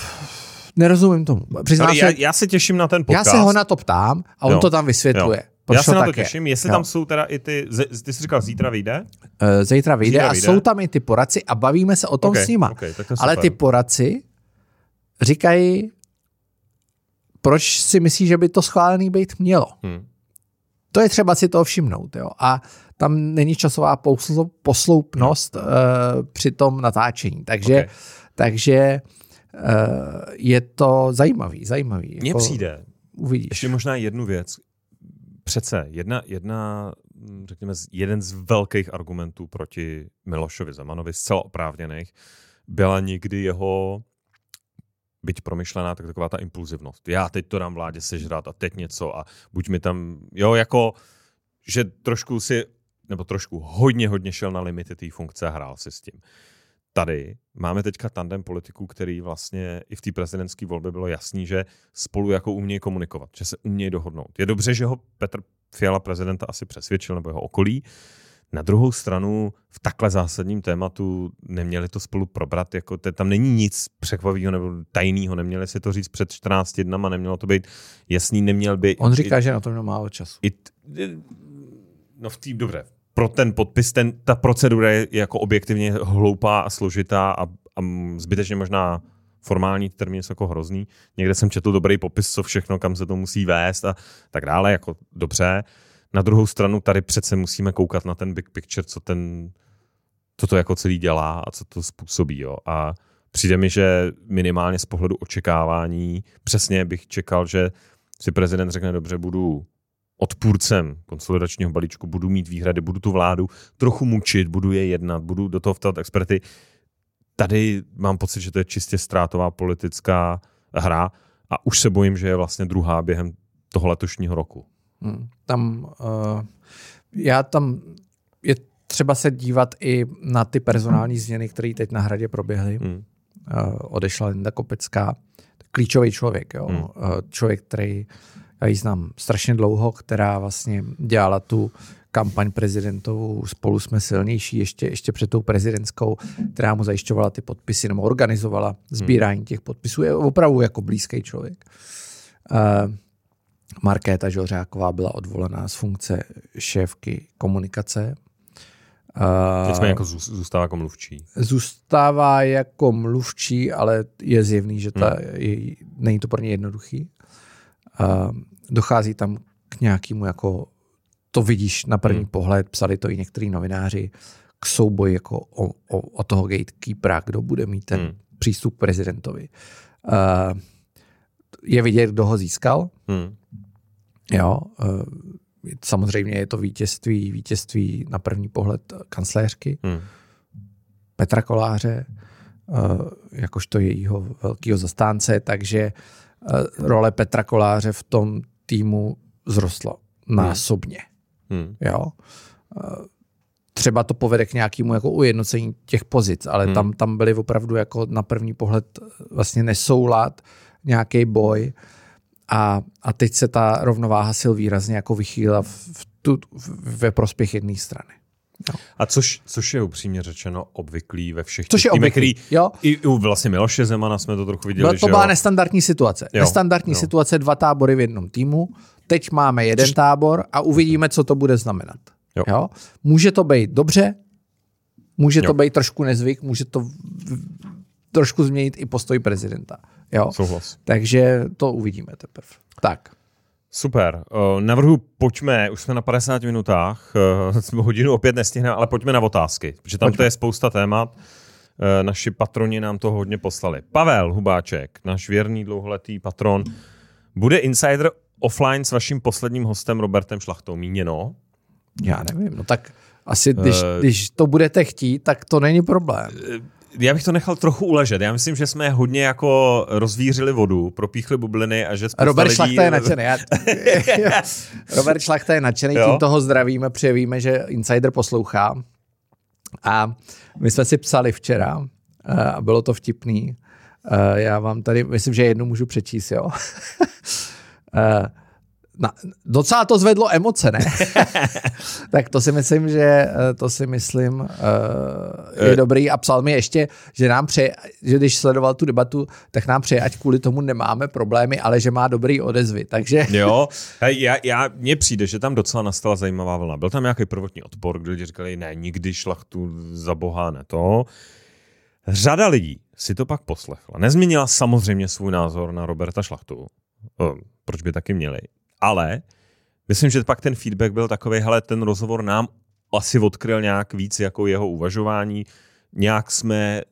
nerozumím tomu. Přiznám já, já se těším na ten podcast. Já se ho na to ptám a on jo. to tam vysvětluje. Jo. Já se na to těším, jestli jo. tam jsou teda i ty, ty jsi říkal, zítra vyjde? Uh, zítra vyjde zítra a vyjde. jsou tam i ty poradci a bavíme se o tom okay, s nima. Okay, Ale ty poradci říkají, proč si myslí, že by to schválený být mělo. Hmm. To je třeba si to všimnout. Jo? A tam není časová posloupnost uh, při tom natáčení. Takže, okay. takže uh, je to zajímavý, zajímavý. Mně jako, přijde. Uvidíš. Ještě možná jednu věc. Přece jedna, jedna, řekněme, jeden z velkých argumentů proti Milošovi Zemanovi, zcela oprávněných, byla někdy jeho byť promyšlená, tak taková ta impulzivnost. Já teď to dám vládě sežrat a teď něco a buď mi tam, jo, jako, že trošku si, nebo trošku hodně, hodně šel na limity té funkce a hrál si s tím. Tady máme teďka tandem politiků, který vlastně i v té prezidentské volbě bylo jasný, že spolu jako umějí komunikovat, že se umějí dohodnout. Je dobře, že ho Petr Fiala prezidenta asi přesvědčil, nebo jeho okolí, na druhou stranu v takhle zásadním tématu neměli to spolu probrat, jako te, tam není nic překvapivého nebo tajného, neměli si to říct před 14 dnama, nemělo to být jasný, neměl by... On říká, i, že na to měl málo času. I, no v tým, dobře, pro ten podpis, ten, ta procedura je jako objektivně hloupá a složitá a, a zbytečně možná formální termín jsou jako hrozný. Někde jsem četl dobrý popis, co všechno, kam se to musí vést a tak dále, jako dobře. Na druhou stranu tady přece musíme koukat na ten big picture, co ten, co to jako celý dělá a co to způsobí. Jo. A přijde mi, že minimálně z pohledu očekávání přesně bych čekal, že si prezident řekne, dobře, budu odpůrcem konsolidačního balíčku, budu mít výhrady, budu tu vládu trochu mučit, budu je jednat, budu do toho vtat experty. Tady mám pocit, že to je čistě ztrátová politická hra a už se bojím, že je vlastně druhá během toho letošního roku. Hmm. Tam, uh, já tam je třeba se dívat i na ty personální změny, které teď na hradě proběhly. Hmm. Uh, odešla Linda Kopecká, klíčový člověk, jo? Hmm. Uh, člověk, který já ji znám strašně dlouho, která vlastně dělala tu kampaň prezidentovou Spolu jsme silnější ještě, ještě před tou prezidentskou, která mu zajišťovala ty podpisy nebo organizovala sbírání těch podpisů. Je opravdu jako blízký člověk. Uh, Markéta Žořáková byla odvolaná z funkce šéfky komunikace. Nicméně jako zůstává jako mluvčí. Zůstává jako mluvčí, ale je zjevný, že ta, hmm. je, není to pro ně jednoduchý. Uh, dochází tam k nějakému jako to vidíš na první hmm. pohled, psali to i některý novináři, k souboji jako o, o, o toho gatekeepera, kdo bude mít ten hmm. přístup k prezidentovi. Uh, je vidět, kdo ho získal. Hmm. Jo, uh, samozřejmě je to vítězství, vítězství na první pohled kancléřky hmm. Petra Koláře, uh, jakožto jejího velkého zastánce, takže uh, role Petra Koláře v tom týmu zrostla hmm. násobně. Hmm. Jo? Třeba to povede k nějakému jako ujednocení těch pozic, ale hmm. tam, tam byly opravdu jako na první pohled vlastně nesoulad, nějaký boj a, a teď se ta rovnováha sil výrazně jako vychýla v, tu, ve prospěch jedné strany. No. A což, což je upřímně řečeno obvyklý ve všech což je týmech, který jo. i u vlastně Miloše Zemana jsme to trochu viděli. Byla, to byla jo. nestandardní situace. Jo. Nestandardní jo. situace, dva tábory v jednom týmu. Teď máme jeden tábor a uvidíme, co to bude znamenat. Jo. Jo? Může to být dobře, může jo. to být trošku nezvyk, může to trošku změnit i postoj prezidenta. Jo? Souhlas. Takže to uvidíme teprve. Tak. Super. Uh, navrhu, pojďme, už jsme na 50 minutách, uh, *laughs* hodinu opět nestihneme, ale pojďme na otázky, protože tam pojďme. to je spousta témat. Uh, naši patroni nám to hodně poslali. Pavel Hubáček, náš věrný dlouholetý patron. Bude Insider offline s vaším posledním hostem Robertem Šlachtou míněno? Já nevím, no tak asi když, uh, když to budete chtít, tak to není problém. Já bych to nechal trochu uležet. Já myslím, že jsme hodně jako rozvířili vodu, propíchli bubliny a že Robert lidí... Šlachta je nadšený. Já... *laughs* Robert Šlachta je nadšený, jo? tím toho zdravíme, protože víme, že Insider poslouchá. A my jsme si psali včera a bylo to vtipný. Já vám tady, myslím, že jednu můžu přečíst, jo. *laughs* na, docela to zvedlo emoce, ne? *laughs* tak to si myslím, že eh, to si myslím uh, je dobrý a psal mi ještě, že nám přeje, že když sledoval tu debatu, tak nám přeje, ať kvůli tomu nemáme problémy, ale že má dobrý odezvy, takže... jo, *laughs* já, já, mně přijde, že tam docela nastala zajímavá vlna. Byl tam nějaký prvotní odpor, kdy lidi říkali, ne, nikdy šlachtu za boha ne to. Řada lidí si to pak poslechla. Nezměnila samozřejmě svůj názor na Roberta Šlachtu. Proč by taky měli? Ale myslím, že pak ten feedback byl takový, hele, ten rozhovor nám asi odkryl nějak víc jako jeho uvažování, nějak jsme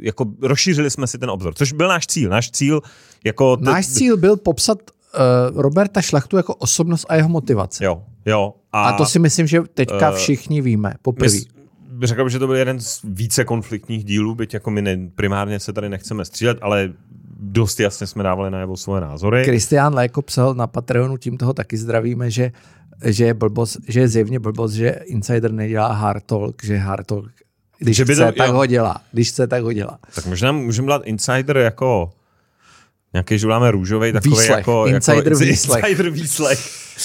jako rozšířili jsme si ten obzor, což byl náš cíl. Náš cíl jako... T- náš cíl byl popsat uh, Roberta Šlachtu jako osobnost a jeho motivace. Jo, jo. A, a to si myslím, že teďka uh, všichni víme, poprvé. Řekl bych, že to byl jeden z více konfliktních dílů, byť jako my ne, primárně se tady nechceme střílet, ale dost jasně jsme dávali najevo svoje názory. Kristián Léko psal na Patreonu, tím toho taky zdravíme, že, že, je blbost, že je zjevně blbost, že Insider nedělá hard talk, že hard talk, když že by chce, to, tak jo. ho dělá. Když chce, tak ho dělá. Tak možná můžeme dát Insider jako nějaký, že máme růžový takový výslech. jako... Insider jako, *laughs* výslech. Insider výslech.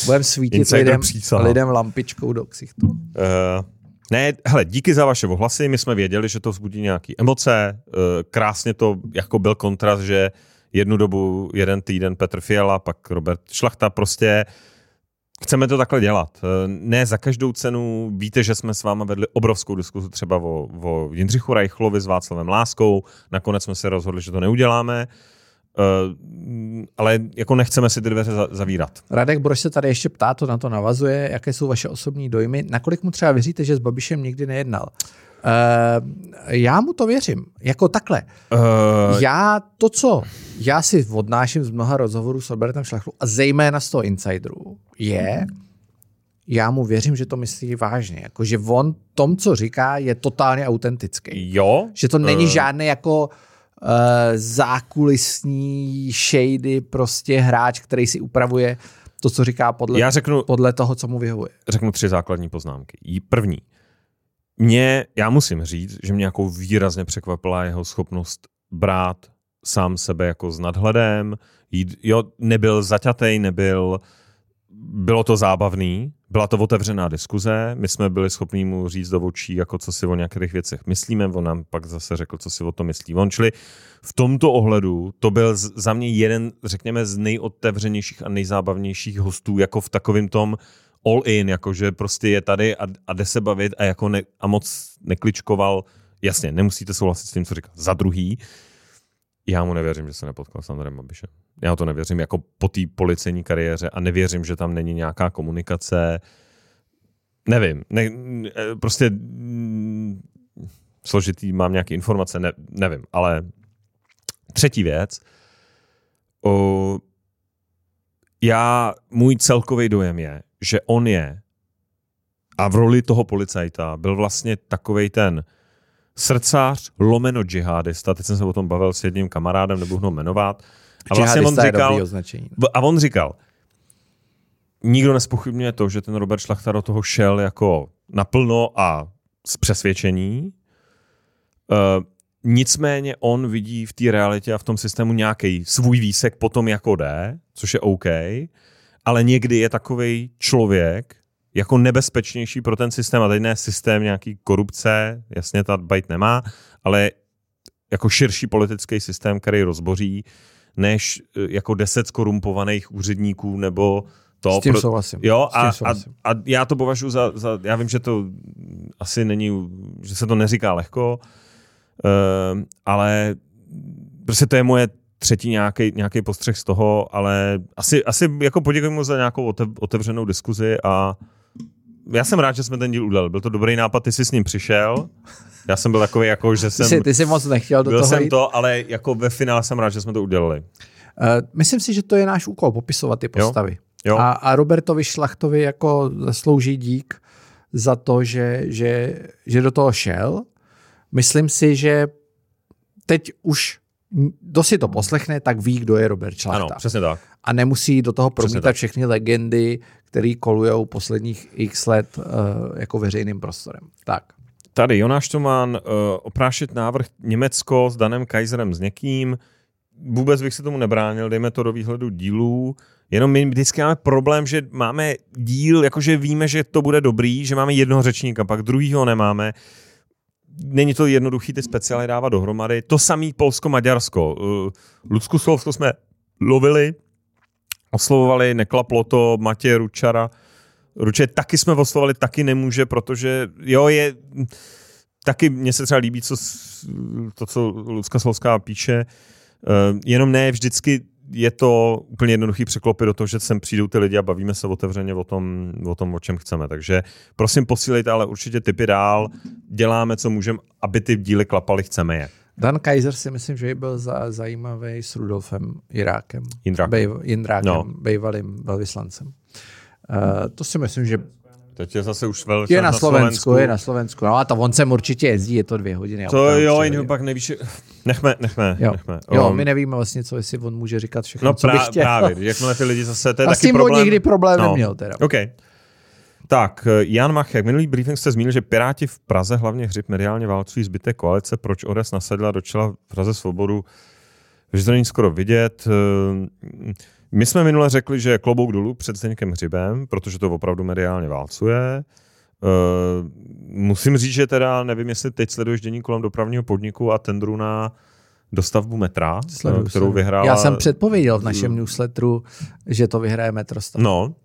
Budeme svítit lidem, lidem lampičkou do ksichtu. Uh, ne, hele, díky za vaše ohlasy, my jsme věděli, že to vzbudí nějaké emoce, eh, krásně to jako byl kontrast, že jednu dobu, jeden týden Petr Fiala, pak Robert Šlachta, prostě chceme to takhle dělat. Eh, ne za každou cenu, víte, že jsme s váma vedli obrovskou diskuzi třeba o, o Jindřichu Reichlovi s Václavem Láskou, nakonec jsme se rozhodli, že to neuděláme, Uh, ale jako nechceme si ty dveře zavírat. Radek Brož se tady ještě ptá, to na to navazuje, jaké jsou vaše osobní dojmy, nakolik mu třeba věříte, že s Babišem nikdy nejednal? Uh, já mu to věřím, jako takhle. Uh... Já to, co já si odnáším z mnoha rozhovorů s Robertem Šlachtou a zejména z toho insideru, je, já mu věřím, že to myslí vážně. Jako, že on tom, co říká, je totálně autentický. Jo. Že to není uh... žádný jako uh, zákulisní shady, prostě hráč, který si upravuje to, co říká podle, já řeknu, podle toho, co mu vyhovuje. Řeknu tři základní poznámky. První. Mě, já musím říct, že mě jako výrazně překvapila jeho schopnost brát sám sebe jako s nadhledem, jít, jo, nebyl zaťatej, nebyl, bylo to zábavný, byla to otevřená diskuze, my jsme byli schopni mu říct do očí, jako co si o nějakých věcech myslíme, on nám pak zase řekl, co si o tom myslí on. Čili v tomto ohledu to byl za mě jeden, řekněme, z nejotevřenějších a nejzábavnějších hostů, jako v takovém tom all in, jakože prostě je tady a, a jde se bavit a, jako ne, a moc nekličkoval. Jasně, nemusíte souhlasit s tím, co říká. Za druhý, já mu nevěřím, že se nepotkal s Andrem Babišem. Já to nevěřím jako po té policejní kariéře a nevěřím, že tam není nějaká komunikace. Nevím, ne, prostě mm, složitý, mám nějaké informace, ne, nevím, ale třetí věc, o, já, můj celkový dojem je, že on je a v roli toho policajta byl vlastně takovej ten srdcář lomeno džihadista, teď jsem se o tom bavil s jedním kamarádem, nebudu ho jmenovat, a vlastně on říkal, a on říkal, nikdo nespochybňuje to, že ten Robert Šlachta do toho šel jako naplno a z přesvědčení. Uh, nicméně on vidí v té realitě a v tom systému nějaký svůj výsek potom jako jde, což je OK, ale někdy je takový člověk jako nebezpečnější pro ten systém, a teď ne systém nějaký korupce, jasně ta bajt nemá, ale jako širší politický systém, který rozboří, než eh, jako deset skorumpovaných úředníků nebo to. S tím pro, souhlasím. Jo, a, a, a já to považuji za, za, já vím, že to asi není, že se to neříká lehko, uh, ale prostě to je moje třetí nějaký, nějaký postřeh z toho, ale asi, asi jako poděkuji mu za nějakou otevřenou diskuzi a já jsem rád, že jsme ten díl udělali. Byl to dobrý nápad, ty jsi s ním přišel. Já jsem byl takový, jako, že jsem... Ty jsi, ty jsi moc nechtěl do byl toho jsem jít. to, ale jako ve finále jsem rád, že jsme to udělali. Uh, myslím si, že to je náš úkol, popisovat ty postavy. Jo? Jo. A, a Robertovi Šlachtovi jako zaslouží dík za to, že, že, že do toho šel. Myslím si, že teď už kdo si to poslechne, tak ví, kdo je Robert Šlachta. Ano, přesně tak. A nemusí do toho promítat všechny legendy, které kolují posledních x let uh, jako veřejným prostorem. Tak. Tady Jonáš Tomán, uh, oprášit návrh Německo s Danem Kaiserem s někým. Vůbec bych se tomu nebránil, dejme to do výhledu dílů. Jenom my vždycky máme problém, že máme díl, jakože víme, že to bude dobrý, že máme jednoho řečníka, pak druhýho nemáme. Není to jednoduchý ty speciály dávat dohromady. To samý Polsko-Maďarsko. Uh, Lucku Slovsko jsme lovili, oslovovali, neklaplo to, Matěj Ručara. Ruče taky jsme oslovovali, taky nemůže, protože jo, je taky mně se třeba líbí co, to, co Lucka Slovská píše, uh, jenom ne vždycky je to úplně jednoduchý překlopit do toho, že sem přijdou ty lidi a bavíme se otevřeně o tom, o tom, o čem chceme. Takže prosím posílejte, ale určitě typy dál, děláme, co můžeme, aby ty díly klapaly, chceme je. Dan Kaiser si myslím, že byl za, zajímavý s Rudolfem Jirákem. Jindrákem. Bej, Jindrákem, no. bývalým velvyslancem. Uh, to si myslím, že Teď je zase už velký. Je na, na Slovensku, Slovensku, je na Slovensku. No a to on sem určitě jezdí, je to dvě hodiny. To jo, jiný pak nevíš. Nechme, nechme, jo. nechme. Jo, my nevíme vlastně, co jestli on může říkat všechno, no, co by chtěl. právě, *laughs* jakmile ty lidi zase, to je a taky s tím problém. nikdy problém no. neměl teda. OK. Tak, Jan Machek, minulý briefing jste zmínil, že Piráti v Praze hlavně hřib mediálně válcují zbytek koalice, proč ODS nasadila do čela v Praze svobodu, že to není skoro vidět. My jsme minule řekli, že klobouk dolů před Zdeňkem Hřibem, protože to opravdu mediálně válcuje. Uh, musím říct, že teda nevím, jestli teď sleduješ dění kolem dopravního podniku a tendru na dostavbu metra, Sleduju kterou vyhrála... Já jsem předpověděl v našem newsletteru, že to vyhraje metrostav. No.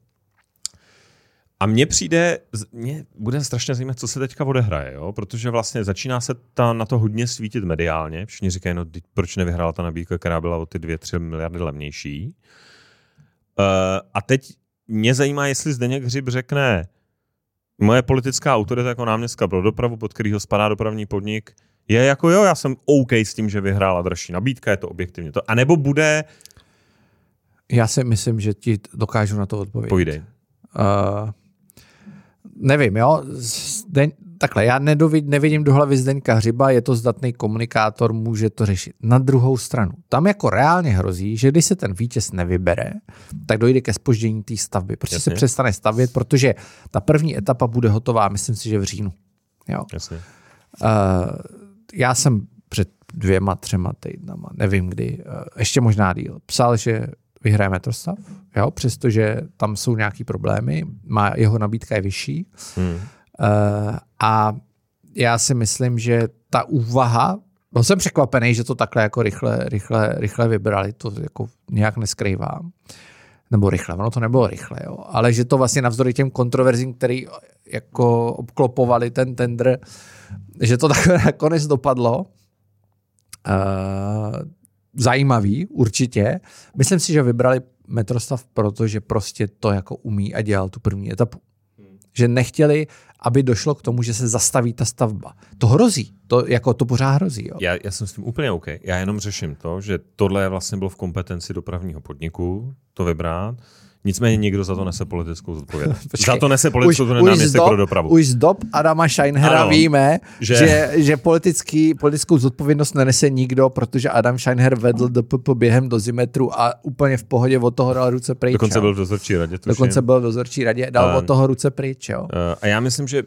A mně přijde, mě bude strašně zajímat, co se teďka odehraje, jo? protože vlastně začíná se ta, na to hodně svítit mediálně. Všichni říkají, no proč nevyhrála ta nabídka, která byla o ty 2-3 miliardy levnější. Uh, a teď mě zajímá, jestli Zdeněk Hřib řekne, moje politická autorita jako náměstka pro dopravu, pod kterýho spadá dopravní podnik, je jako jo, já jsem OK s tím, že vyhrála dražší nabídka, je to objektivně to. A nebo bude... Já si myslím, že ti dokážu na to odpovědět. Povídej. Uh, nevím, jo. Zdeň, takhle, já nedovid, nevidím do hlavy Zdeňka Hřiba, je to zdatný komunikátor, může to řešit. Na druhou stranu, tam jako reálně hrozí, že když se ten vítěz nevybere, tak dojde ke spoždění té stavby. Prostě Jasně. se přestane stavět, protože ta první etapa bude hotová, myslím si, že v říjnu. Jo. Jasně. Uh, já jsem před dvěma, třema týdnama, nevím kdy, uh, ještě možná díl, psal, že vyhraje metrostav, jo, přestože tam jsou nějaký problémy, má, jeho nabídka je vyšší. Hmm. Uh, a já si myslím, že ta úvaha, byl jsem překvapený, že to takhle jako rychle, rychle, rychle vybrali, to jako nějak neskrývám. Nebo rychle, ono to nebylo rychle, jo. ale že to vlastně navzdory těm kontroverzím, který jako obklopovali ten tender, že to *laughs* takhle nakonec dopadlo. Uh, zajímavý, určitě. Myslím si, že vybrali metrostav, protože prostě to jako umí a dělal tu první etapu. Že nechtěli, aby došlo k tomu, že se zastaví ta stavba. To hrozí. To, jako to pořád hrozí. Jo. Já, já jsem s tím úplně OK. Já jenom řeším to, že tohle vlastně bylo v kompetenci dopravního podniku, to vybrat, Nicméně někdo za to nese politickou zodpovědnost. *laughs* za to nese politickou zodpovědnost pro dopravu. Už z dob Adama Scheinhera ano, víme, že, že, že politický, politickou zodpovědnost nenese nikdo, protože Adam Scheinher vedl DPP během dozimetru a úplně v pohodě od toho dal ruce pryč. Dokonce byl v dozorčí radě. Tuším. Dokonce byl v dozorčí radě, dal a, od toho ruce pryč. Jo. A já myslím, že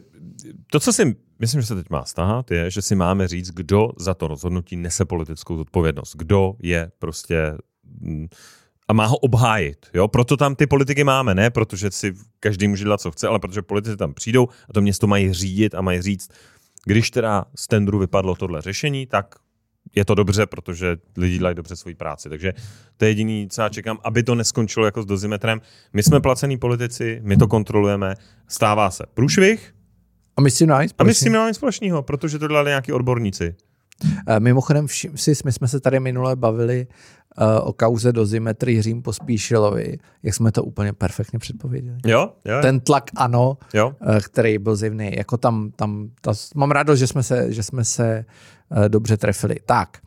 to, co si myslím, že se teď má stahat, je, že si máme říct, kdo za to rozhodnutí nese politickou zodpovědnost. Kdo je prostě mm, a má ho obhájit. Jo? Proto tam ty politiky máme, ne protože si každý může dělat, co chce, ale protože politici tam přijdou a to město mají řídit a mají říct, když teda z tendru vypadlo tohle řešení, tak je to dobře, protože lidi dělají dobře svoji práci. Takže to je jediný, co já čekám, aby to neskončilo jako s dozimetrem. My jsme placení politici, my to kontrolujeme, stává se průšvih. A my s tím A my s tím nic společného, protože to dělali nějaký odborníci. Eh, mimochodem, si, my jsme se tady minule bavili uh, o kauze dozimetry Jiřím Pospíšilovi, jak jsme to úplně perfektně předpověděli. Jo, jo. Ten tlak ano, jo. Uh, který byl zjevný. Jako tam, tam ta, mám rádo, že jsme se, že jsme se uh, dobře trefili. Tak,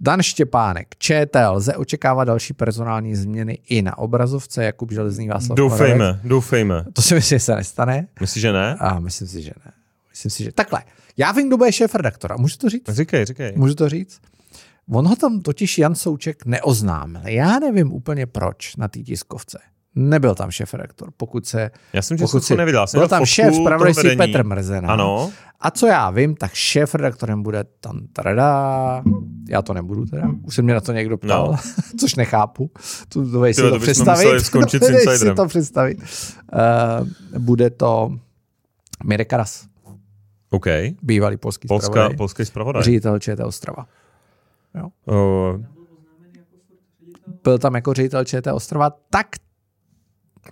Dan Štěpánek, ČT, lze očekávat další personální změny i na obrazovce, Jakub Železný Václav Doufejme, doufejme. To si myslím, že se nestane. Myslíš, že ne? A myslím si, že ne. Myslím si, že takhle. Já vím, kdo bude šéf redaktora. Můžu to říct? Říkej, říkej. Můžu to říct? On ho tam totiž Jan Souček neoznámil. Já nevím úplně proč na té tiskovce. Nebyl tam šéf redaktor, pokud se... Já jsem pokud si, neviděl. Jsem byl tam šéf zpravodajství Petr Mrzena. Ano. A co já vím, tak šéf redaktorem bude tam trada. Já to nebudu teda. Už se mě na to někdo ptal, no. *laughs* což nechápu. Tu, to *laughs* si to představit. Skončit si to představit. Uh, bude to Mirek Karas. OK. Bývalý polský Polska, zpravodaj. Polský zpravodaj. Ředitel ČT Ostrava. Jo. Uh, Byl tam jako ředitel ČT Ostrava, tak,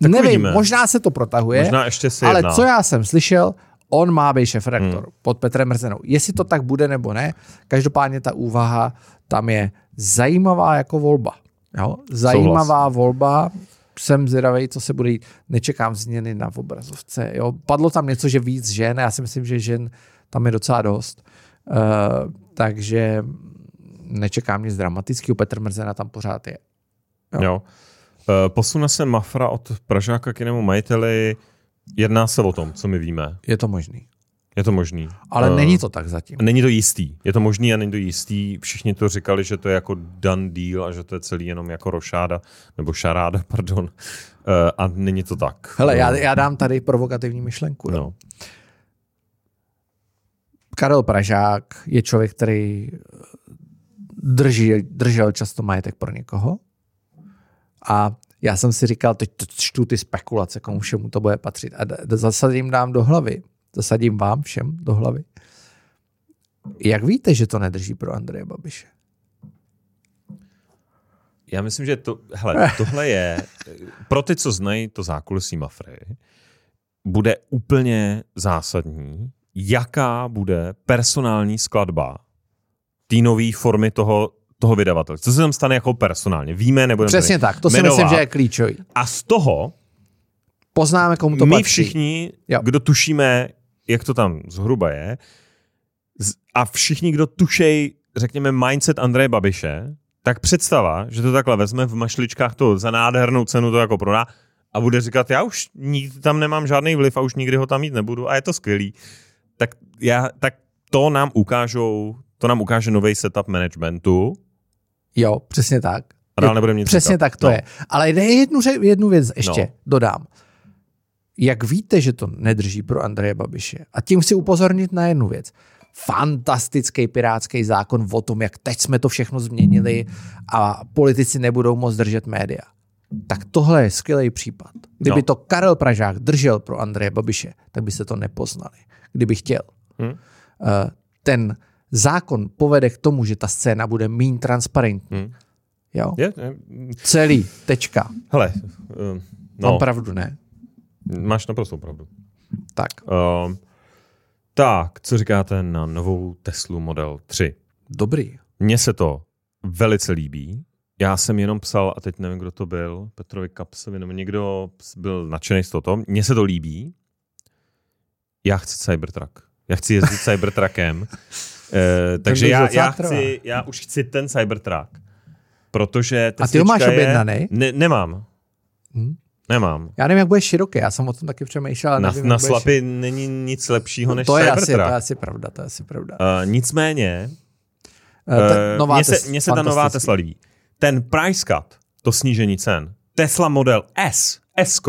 tak nevím, uvidíme. možná se to protahuje, možná ještě se ale jedná. co já jsem slyšel, on má být šef redaktor hmm. pod Petrem Mrzenou. Jestli to tak bude nebo ne, každopádně ta úvaha tam je zajímavá jako volba. Jo? Zajímavá Souhlas. volba, jsem zvědavý, co se bude jít. Nečekám změny na obrazovce. Jo? Padlo tam něco, že víc žen, já si myslím, že žen tam je docela dost. Uh, takže nečekám nic dramatického, Petr Mrzena tam pořád je. Jo. jo. Uh, posune se Mafra od Pražáka k jinému majiteli, jedná se o tom, co my víme. Je to možný. Je to možný. Ale uh, není to tak zatím. Není to jistý. Je to možný a není to jistý. Všichni to říkali, že to je jako done deal a že to je celý jenom jako rošáda, nebo šaráda, *laughs* pardon. Uh, a není to tak. Hele, já, já dám tady provokativní myšlenku. No. Karel Pražák je člověk, který drží, držel často majetek pro někoho. A já jsem si říkal, teď čtu ty spekulace, komu všemu to bude patřit. A zasadím dám do hlavy, zasadím vám všem do hlavy. Jak víte, že to nedrží pro Andreje Babiše? Já myslím, že to, hele, *laughs* tohle je, pro ty, co znají to zákulisí Mafry, bude úplně zásadní, jaká bude personální skladba té nové formy toho, toho vydavatele. Co se tam stane jako personálně? Víme, nebo Přesně tak, to si jmenovat. myslím, že je klíčový. A z toho poznáme, komu to my patří. všichni, jo. kdo tušíme, jak to tam zhruba je, a všichni, kdo tušej, řekněme, mindset Andreje Babiše, tak představa, že to takhle vezme v mašličkách to za nádhernou cenu to jako prodá a bude říkat, já už nikdy tam nemám žádný vliv a už nikdy ho tam mít nebudu a je to skvělý. Tak, já, tak to nám ukážou to nám ukáže nový setup managementu. Jo, přesně tak. Ale nebudeme nic Přesně říkat. tak to no. je. Ale jednu, jednu věc ještě no. dodám. Jak víte, že to nedrží pro Andreje Babiše? A tím chci upozornit na jednu věc. Fantastický pirátský zákon o tom, jak teď jsme to všechno změnili a politici nebudou moc držet média. Tak tohle je skvělý případ. Kdyby no. to Karel Pražák držel pro Andreje Babiše, tak by se to nepoznali. Kdyby chtěl. Hmm. Ten zákon povede k tomu, že ta scéna bude méně transparentní. Hmm. Jo? Je, je. Celý, tečka. Hele, uh, no. Mám pravdu, ne? Máš naprosto pravdu. Tak. Uh, tak, co říkáte na novou Teslu Model 3? Dobrý. Mně se to velice líbí. Já jsem jenom psal, a teď nevím, kdo to byl, Petrovi Kapsovi, nebo někdo byl nadšený z toho. Mně se to líbí. Já chci Cybertruck. Já chci jezdit Cybertruckem. *laughs* Uh, takže já, já, chci, já už chci ten Cybertruck. Protože A ty ho máš je, objednaný? Ne, nemám. Hmm? Nemám. Já nevím, jak bude široký, já jsem o tom taky přemýšlel. ale Na, nevím, na slapy není nic lepšího než to je, asi, to je asi pravda, to je asi pravda. Uh, nicméně, Uh, Mně se, mně se ta nová. Tesla líbí. Ten price cut, to snížení cen, Tesla model S, s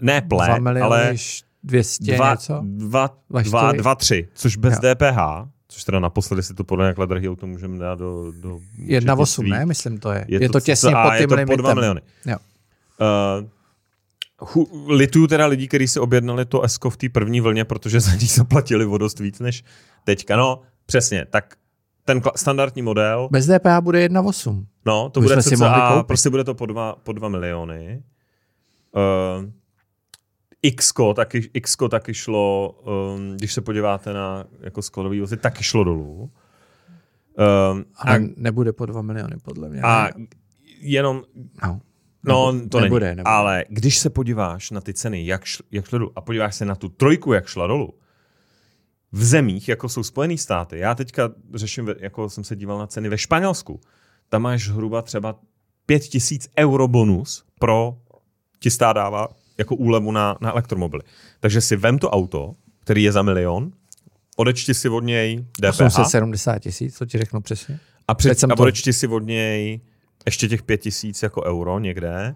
ne ple, miliony, ale 200 dva, něco? dva, Dva dva, čtyři. dva, tři, což bez Jo. DPH, což teda naposledy si to podle jakhle drahý auto můžeme dát do, do 1,8, účetnictví. ne? Myslím to je. Je, je to, těsně a pod je tím to limitem. po 2 miliony. Jo. Uh, hu, lituju teda lidí, kteří si objednali to S v té první vlně, protože za ní zaplatili o dost víc než teďka. No, přesně, tak ten standardní model, Bez DPH bude 1,8. no, to Už bude cca, koupit. prostě bude to po 2, po dva miliony. Uh, X taky, X taky šlo, um, když se podíváte na jako skladový vozy, taky šlo dolů. Um, Ale a, nebude po 2 miliony, podle mě. a jenom no. No, Nebu- to nebude, není. nebude. Ale když se podíváš na ty ceny, jak, šl, jak šlo dolů, a podíváš se na tu trojku, jak šla dolů, v zemích, jako jsou Spojené státy, já teďka řeším, jako jsem se díval na ceny ve Španělsku, tam máš zhruba třeba 5000 euro bonus pro ti dává jako úlevu na, na elektromobily. Takže si vem to auto, který je za milion, odečti si od něj DPH 870 tisíc, co ti řeknu přesně. a, před, a odečti si od něj ještě těch pět tisíc jako euro někde.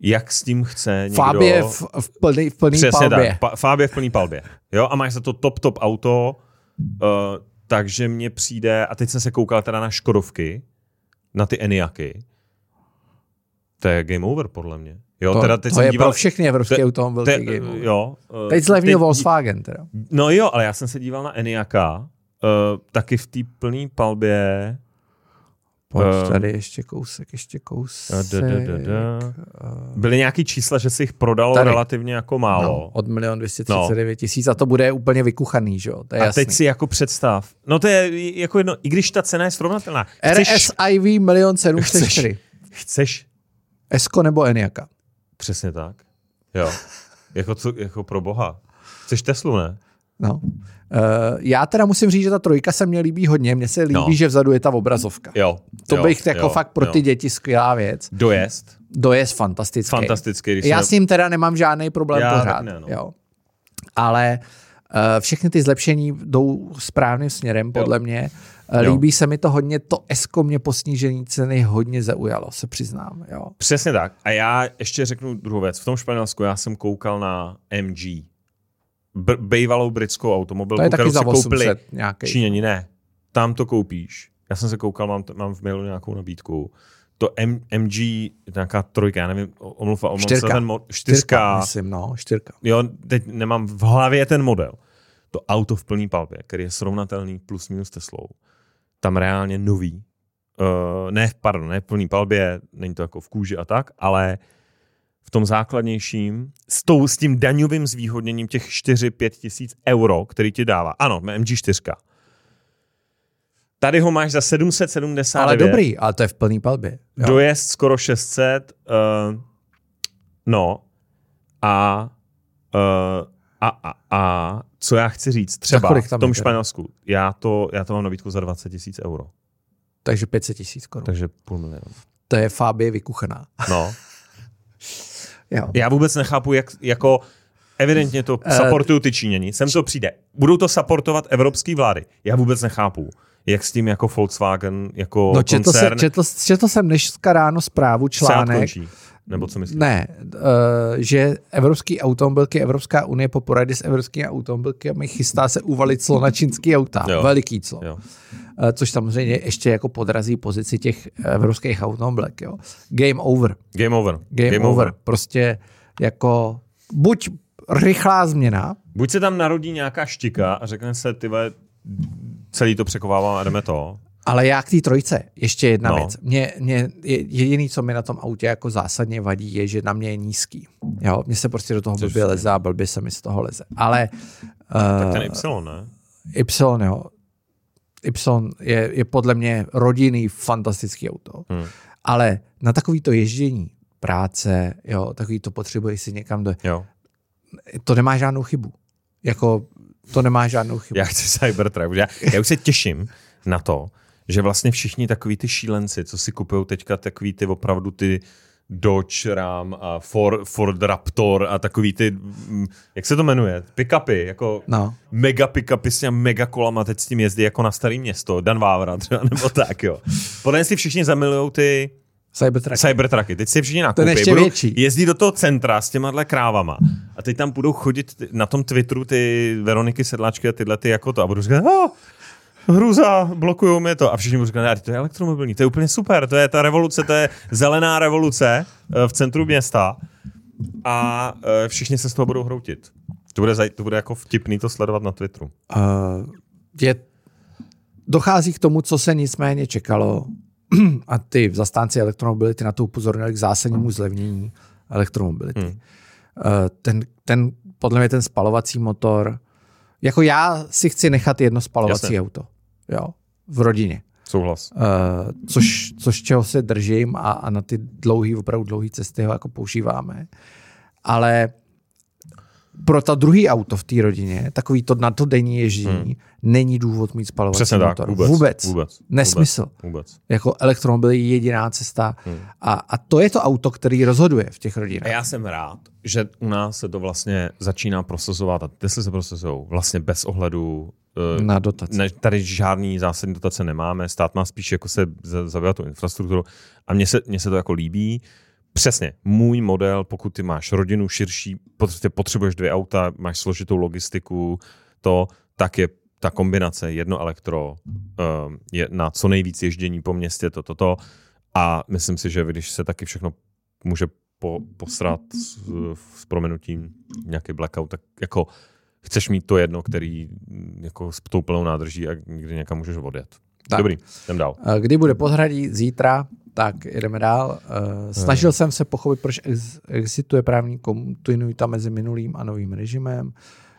Jak s tím chce někdo... Fabie v, v plný, v plný Přesně palbě. tak, pa, v plný palbě. Jo, a máš za to top, top auto, uh, takže mně přijde, a teď jsem se koukal teda na Škodovky, na ty Eniaky, to je game over podle mě. Jo, To, teda teď to jsem je díval, pro všechny evropské to- automobilky te- game over. jo, uh, Teď zlevnil Volkswagen teda. No jo, ale já jsem se díval na Eniaka, uh, taky v té plný palbě, Pojď Eh, tady ještě kousek, ještě kousek. Da, da, da, da. Byly nějaký čísla, že si jich prodalo Tady. relativně jako málo. No, od 1 239 tisíc a to bude úplně vykuchaný, že jo? To je a jasný. teď si jako představ. No to je jako jedno, i když ta cena je srovnatelná. Chceš, RSIV 1 704 chceš, Esko nebo Eniaka? přesně tak. Jo. Jako, co, jako pro boha. Chceš Teslu, ne? No. Uh, já teda musím říct, že ta trojka se mně líbí hodně. Mně se líbí, No. že vzadu je ta obrazovka. Jo. To jo, bych jako jo, fakt pro jo. ty děti skvělá věc. Dojezd. Dojezd fantastický. Fantastický. Když Já se s ním teda nemám žádný problém Já pořád. ne, no. jo. Ale uh, všechny ty zlepšení jdou správným směrem, podle mě. Uh, Jo. líbí se mi to hodně, to Esko mě po snížení ceny hodně zaujalo, se přiznám. Jo. Přesně tak. A já ještě řeknu druhou věc. V tom Španělsku já jsem koukal na MG. B- bejvalou britskou automobilku, kterou si koupili 800 nějaký. Číňani. Ne, tam to koupíš. Já jsem se koukal, mám, mám v mailu nějakou nabídku. To M, MG, nějaká trojka, já nevím, omluva, omluva se Čtyřka. ten mo- Čtyřka, čtyřka. myslím, no, čtyřka. Jo, teď nemám v hlavě ten model. To auto v plný palbě, který je srovnatelný plus minus Teslou. Tam reálně nový. Uh, ne, pardon, ne v plný palbě, není to jako v kůži a tak, ale tom základnějším, s, tou, s tím daňovým zvýhodněním těch 4-5 tisíc euro, který ti dává. Ano, MG4. Tady ho máš za 779. Ale dobrý, ale to je v plný palbě. Jo. Dojezd skoro 600. Uh, no. A, uh, a, a, a co já chci říct, třeba v tom? Španělsku, já to, já to mám nabídku za 20 tisíc euro. Takže 500 tisíc korun. Takže půl milionu. To je Fabie vykuchaná. No. *laughs* Jo. Já vůbec nechápu, jak jako evidentně to Eh, supportují ty Číňani. Sem to přijde. Budou to supportovat evropské vlády. Já vůbec nechápu, jak s tím jako Volkswagen, jako No četl, se, koncern četl, četl jsem dneska ráno zprávu, článek, končí. Nebo co myslíš? ne, uh, že evropský automobilky, Evropská unie po poradě s evropskými automobilkami chystá se uvalit clo na čínský auta. Jo. Veliký clo. Jo. Uh, což samozřejmě ještě jako podrazí pozici těch evropských automobilek. Jo. Game over. Game over. Game, Game over. over. Prostě jako buď rychlá změna, Buď se tam narodí nějaká štika a řekne se, ty celý to překovávám a jdeme to. Ale já k té trojce, ještě jedna No. věc. Mě, mě, je- jediný, co mi na tom autě jako zásadně vadí, je, že na mě je nízký. Jo, mně se prostě do toho Což blbě leze a blbě se mi z toho leze. Ale Tak uh, ten Y, ne? Y, jo. Y je, je podle mě rodinný, fantastický auto. Hmm. Ale na takový to ježdění, práce, jo, takový to potřebuje si někam do... Jo. To nemá žádnou chybu. Jako, to nemá žádnou chybu. Já chci Cybertruck. Já, já už se těším na to, že vlastně všichni takový ty šílenci, co si kupují teďka takový ty opravdu ty Dodge Ram a Ford, Ford Raptor a takový ty, mm, jak se to jmenuje, pick-upy, jako No. mega pick-upy s těmi mega kolama, teď s tím jezdí jako na staré město, Dan Vávra třeba, *laughs* nebo tak, jo. Podle si všichni zamilujou ty Cybertruck. Cybertrucky, teď si všichni Ten nakoupí, ještě budou větší. jezdí do toho centra s těma krávama a teď tam budou chodit na tom Twitteru ty Veroniky Sedláčky a tyhle ty jako to a budou říkat, oh, hruza, blokujou mi to a všichni říkat, "Ne, to je elektromobilní, to je úplně super, to je ta revoluce, to je zelená revoluce eh, v centru města a eh, všichni se z toho budou hroutit. To bude, to bude jako vtipný to sledovat na Twitteru. Uh, je, dochází k tomu, co se nicméně čekalo *clears throat* a ty zastánci elektromobility na to upozornili k zásadnímu zlevnění elektromobility. Hmm. Uh, ten, ten, podle mě ten spalovací motor, jako já si chci nechat jedno spalovací Jasně. auto jo, v rodině. Souhlas. Uh, což, což čeho se držím a, a na ty dlouhé, opravdu dlouhé cesty ho jako používáme. Ale pro ta druhý auto v té rodině, takový to na to denní ježdění, hmm. není důvod mít spalovací Přesně tak, motor. vůbec. vůbec. Vůbec. Nesmysl. Vůbec. Jako elektromobil je jediná cesta. Hmm. A, a to je to auto, který rozhoduje v těch A rodinách. já jsem rád, že u nás se to vlastně začíná prosazovat a Tesly se prosazují vlastně bez ohledu Na dotaci. ne, tady žádný zásadní dotace nemáme, stát má spíš jako se za- zabývat tu infrastrukturu a mně se, mně se to jako líbí. Přesně, můj model, pokud ty máš rodinu širší, prostě potřebuješ dvě auta, máš složitou logistiku, to, tak je ta kombinace jedno elektro um, je na co nejvíc ježdění po městě, to, to, to. A myslím si, že když se taky všechno může po, posrat s, s promenutím nějaký blackout, tak jako chceš mít to jedno, který mm, jako s tou plnou nádrží a někdy někam můžeš odjet. Tak. Dobrý, jdem dál. Eh, Kdy bude podhradí? Zítra. Tak jdeme dál. Eh, Snažil jsem se pochopit, proč ex- existuje právní kontinuita mezi minulým a novým režimem.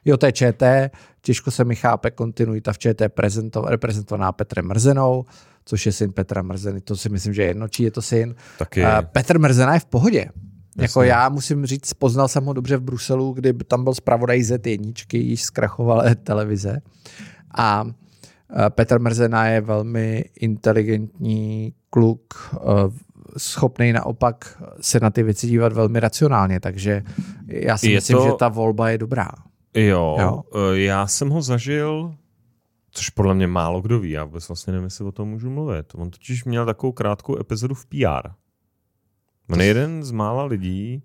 Jo, to je ČT, těžko se mi chápe kontinuita v ČT prezento- reprezentovaná Petrem Mrzenou, což je syn Petra Mrzeny, to si myslím, že je jedno, čí je to syn. Taky, Petr Mrzena je v pohodě. Jako já musím říct, poznal jsem ho dobře v Bruselu, kdy tam byl zpravodaj Z1, již zkrachovalé *laughs* televize. A eh, Petr Mrzena je velmi inteligentní kluk, eh, schopný naopak se na ty věci dívat velmi racionálně, takže já si Je myslím, to- že ta volba je dobrá. jo, jo. jo, já jsem ho zažil, což podle mě málo kdo ví, já vůbec vlastně nevím, jestli o tom můžu mluvit. On totiž měl takovou krátkou epizodu v PR. On je jeden z mála lidí,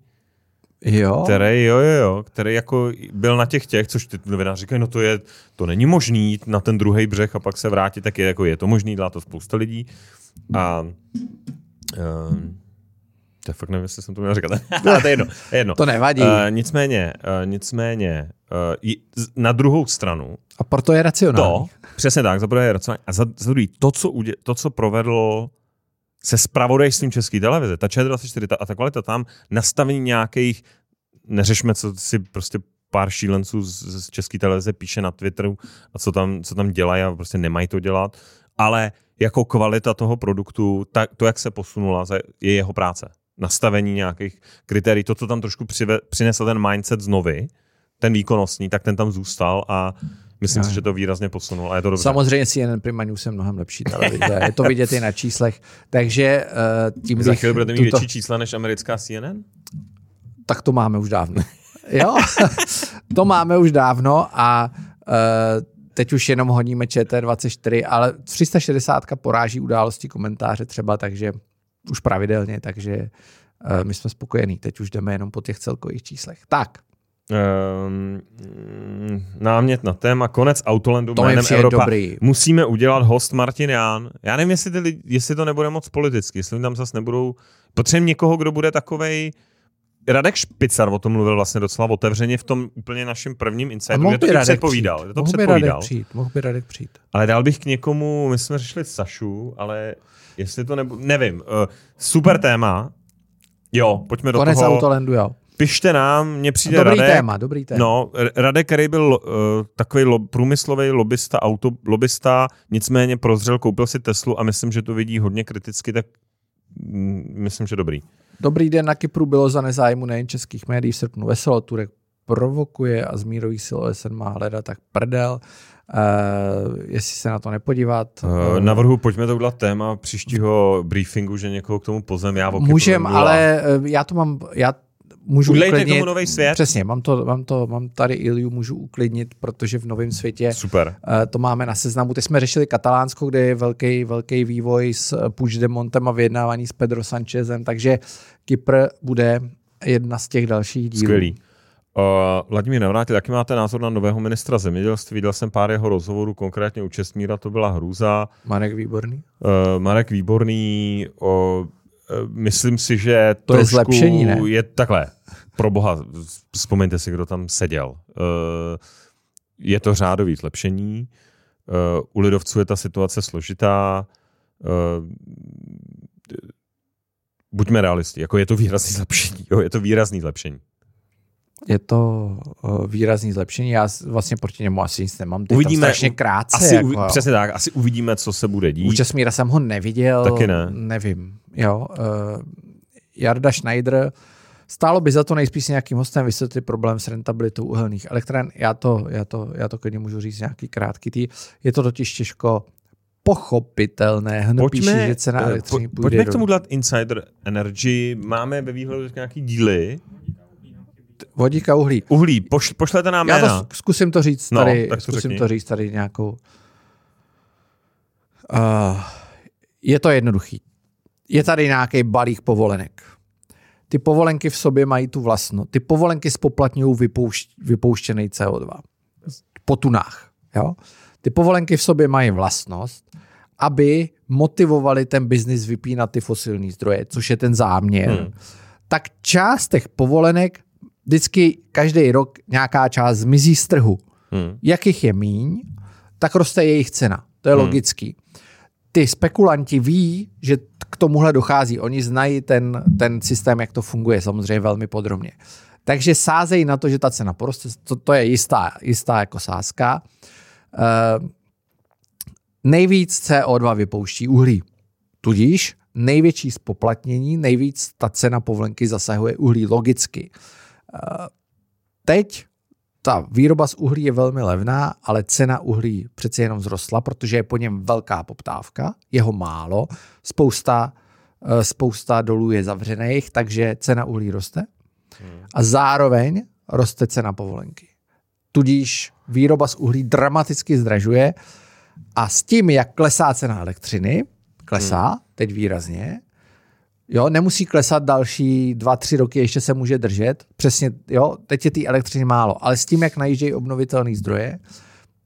Jo, který, jo, jo, jo, který jako byl na těch těch, což ty novináři říkají, no to je, to není možný jít na ten druhý břeh a pak se vrátit, tak je, jako je to možný, dělá to spousta lidí. A um, to fakt nevím, jestli jsem to měl říkat. *laughs* Ale to je jedno. To je jedno. to nevadí. Uh, nicméně, uh, nicméně, uh, j- z- na druhou stranu, a proto je racionální. to, přesně tak, za prvé je racionální. A za, za druhý, to co, udě, to, co provedlo se spravodajstvím České televize, ta ČT24 ta, a ta kvalita tam, nastavení nějakých, neřešme, co si prostě pár šílenců z, z České televize píše na Twitteru a co tam, co tam dělají a prostě nemají to dělat, ale jako kvalita toho produktu, tak, to, jak se posunula, je jeho práce. Nastavení nějakých kritérií, to, co tam trošku přive, přinesl ten mindset znovy, ten výkonnostní, tak ten tam zůstal a myslím Jo. si, že to výrazně posunul a je to dobře. Samozřejmě CNN Prima News je mnohem lepší televize, je to vidět i na číslech, takže uh, tím Za chvíli budete mít tuto- větší čísla než americká CNN? tak to máme už dávno. *laughs* Jo, *laughs* to máme už dávno a uh, teď už jenom honíme ČT24, ale 360 poráží události komentáře třeba, takže už pravidelně, takže uh, my jsme spokojení. Teď už jdeme jenom po těch celkových číslech. Tak, Um, námět na téma, konec Autolandu to jménem Evropa. dobrý. Musíme udělat host Martin Ján. Já nevím, jestli, ty, lidi- jestli to nebude moc politicky, jestli tam zase nebudou... Potřebujeme někoho, kdo bude takovej... Radek Špicar o tom mluvil vlastně docela otevřeně v tom úplně našem prvním insightu, mohl kde to Radek předpovídal. přijít. To mohl by Radek předpovídal. přijít. Mohl by Radek přijít. Ale dal bych k někomu, my jsme řešili Sašu, ale jestli to nebude, nevím. Uh, super téma. Jo, pojďme do Konec toho. Autolandu, jo. Pište nám, mně přijde Dobrý Radek. téma, dobrý téma. No, Radek, který byl uh, takový lo, průmyslový lobista, auto, lobista, nicméně prozřel, koupil si Teslu a myslím, že to vidí hodně kriticky, tak mm, myslím, že dobrý. Dobrý den na Kypru bylo za nezájmu nejen českých médií v srpnu veselo. Turek provokuje a z mírových sil OSN má hledat, tak prdel. Uh, jestli se na to nepodívat. Uh, navrhu, pojďme to udělat téma příštího briefingu, že někoho k tomu pozem. Já Můžem, ale já to mám, já můžu Udělejte uklidnit. tomu nový svět. Přesně, mám, to, mám, to, mám tady Iliu, můžu uklidnit, protože v novém světě Super. Uh, to máme na seznamu. Teď jsme řešili Katalánsko, kde je velký, velký vývoj s Puigdemontem a vyjednávání s Pedro Sanchezem, takže Kypr bude jedna z těch dalších dílů. Skvělý. Uh, Vladimír Navrátil, jaký máte názor na nového ministra zemědělství? Viděl jsem pár jeho rozhovorů, konkrétně u Čestmíra, to byla hrůza. Marek Výborný? Uh, Marek Výborný, uh, myslím si, že to je zlepšení, ne? Je takhle, pro boha, vzpomeňte si, kdo tam seděl. Uh, je to řádový zlepšení. Uh, u lidovců je ta situace složitá. Uh, buďme realisti, jako je to výrazný zlepšení. Jo, je to výrazný zlepšení. Je to uh, výrazný zlepšení. Já vlastně proti němu asi nic nemám. Teď uvidíme, strašně krátce. Asi, jako, u, přesně tak. Asi uvidíme, co se bude dít. U Česmíra jsem ho neviděl. Taky ne. Nevím. Jo, uh, Jarda Schneider, stálo by za to nejspíš nějakým hostem vysvětlit problém s rentabilitou uhelných elektráren. Já to, já to, já to klidně můžu říct nějaký krátký tý. Je to totiž těžko pochopitelné. Hned pojďme, píši, že cena elektřiny po, Pojďme k tomu dát Insider Energy. Máme ve výhledu nějaký díly. Vodík a uhlí. Uhlí, poš, pošlete nám Já to zkusím to říct no, tady, no, to zkusím řekni. to říct tady nějakou. Uh, je to jednoduchý. Je tady nějaký balík povolenek. Ty povolenky v sobě mají tu vlastnost. Ty povolenky spoplatňují vypoušť, vypouštěný CO2 po tunách. Jo? Ty povolenky v sobě mají vlastnost, aby motivovali ten biznis vypínat ty fosilní zdroje, což je ten záměr. Hmm. Tak část těch povolenek vždycky každý rok nějaká část zmizí z trhu. Hmm. Jak jich je míň, tak roste jejich cena. To je hmm. logický. Ty spekulanti ví, že k tomuhle dochází. Oni znají ten, ten systém, jak to funguje, samozřejmě velmi podrobně. Takže sázejí na to, že ta cena poroste. To, to je jistá, jistá jako sázka. Uh, nejvíc CO2 vypouští uhlí. Tudíž největší spoplatnění, nejvíc ta cena povolenky zasahuje uhlí logicky. Teď ta výroba z uhlí je velmi levná, ale cena uhlí přece jenom vzrostla, protože je po něm velká poptávka, jeho málo, spousta, eh, spousta dolů je zavřených, takže cena uhlí roste a zároveň roste cena povolenky. Tudíž výroba z uhlí dramaticky zdražuje a s tím, jak klesá cena elektřiny, klesá hmm. teď výrazně, Jo, nemusí klesat další dva, tři roky, ještě se může držet. Přesně, jo, teď je té elektřiny málo, ale s tím, jak najíždějí obnovitelné zdroje,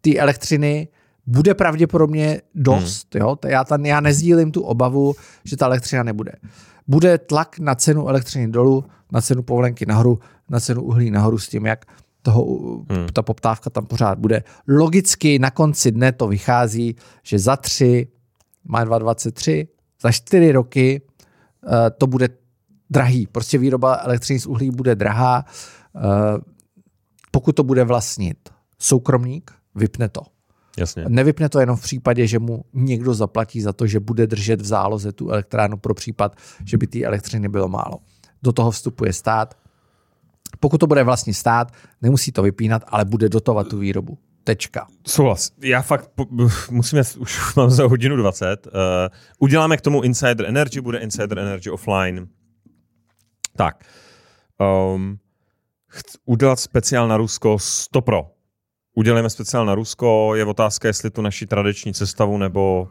ty elektřiny bude pravděpodobně dost. Hmm. Jo? Já, tam, já nezdílím tu obavu, že ta elektřina nebude. Bude tlak na cenu elektřiny dolů, na cenu povolenky nahoru, na cenu uhlí nahoru s tím, jak toho, hmm. ta poptávka tam pořád bude. Logicky na konci dne to vychází, že za tři, má 2,23, za čtyři roky to bude drahý. Prostě výroba elektřiny z uhlí bude drahá. Eh, pokud to bude vlastnit soukromník, vypne to. Jasně. Nevypne to jenom v případě, že mu někdo zaplatí za to, že bude držet v záloze tu elektrárnu pro případ, že by té elektřiny bylo málo. Do toho vstupuje stát. Pokud to bude vlastní stát, nemusí to vypínat, ale bude dotovat tu výrobu. Tečka. Souhlas. Já fakt po, musíme, už *laughs* mám za hodinu 20. Uh, eh, uděláme k tomu Insider Energy, bude Insider Energy offline. Tak. Um, udělat speciál na Rusko 100 pro. Uděláme speciál na Rusko, je otázka, jestli tu naši tradiční cestavu nebo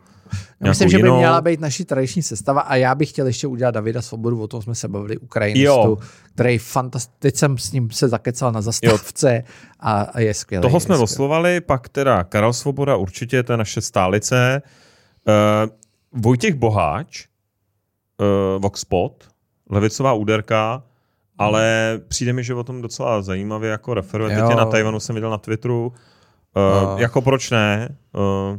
já myslím, že by jinou... měla být naší tradiční sestava a já bych chtěl ještě udělat Davida Svobodu, o tom jsme se bavili, Ukrajinistu, jo. který fantastický, teď jsem s ním se zakecal na zastávce a, a je skvělý. Toho jsme skvělý. oslovali, pak teda Karel Svoboda určitě, to je naše stálice. Uh, Vojtěch Boháč, uh, Voxpot, levicová úderka, ale přijde mi, že o tom docela zajímavě jako referuje. Teď je na Tajvanu jsem viděl na Twitteru. Uh, uh. Jako proč ne? Uh,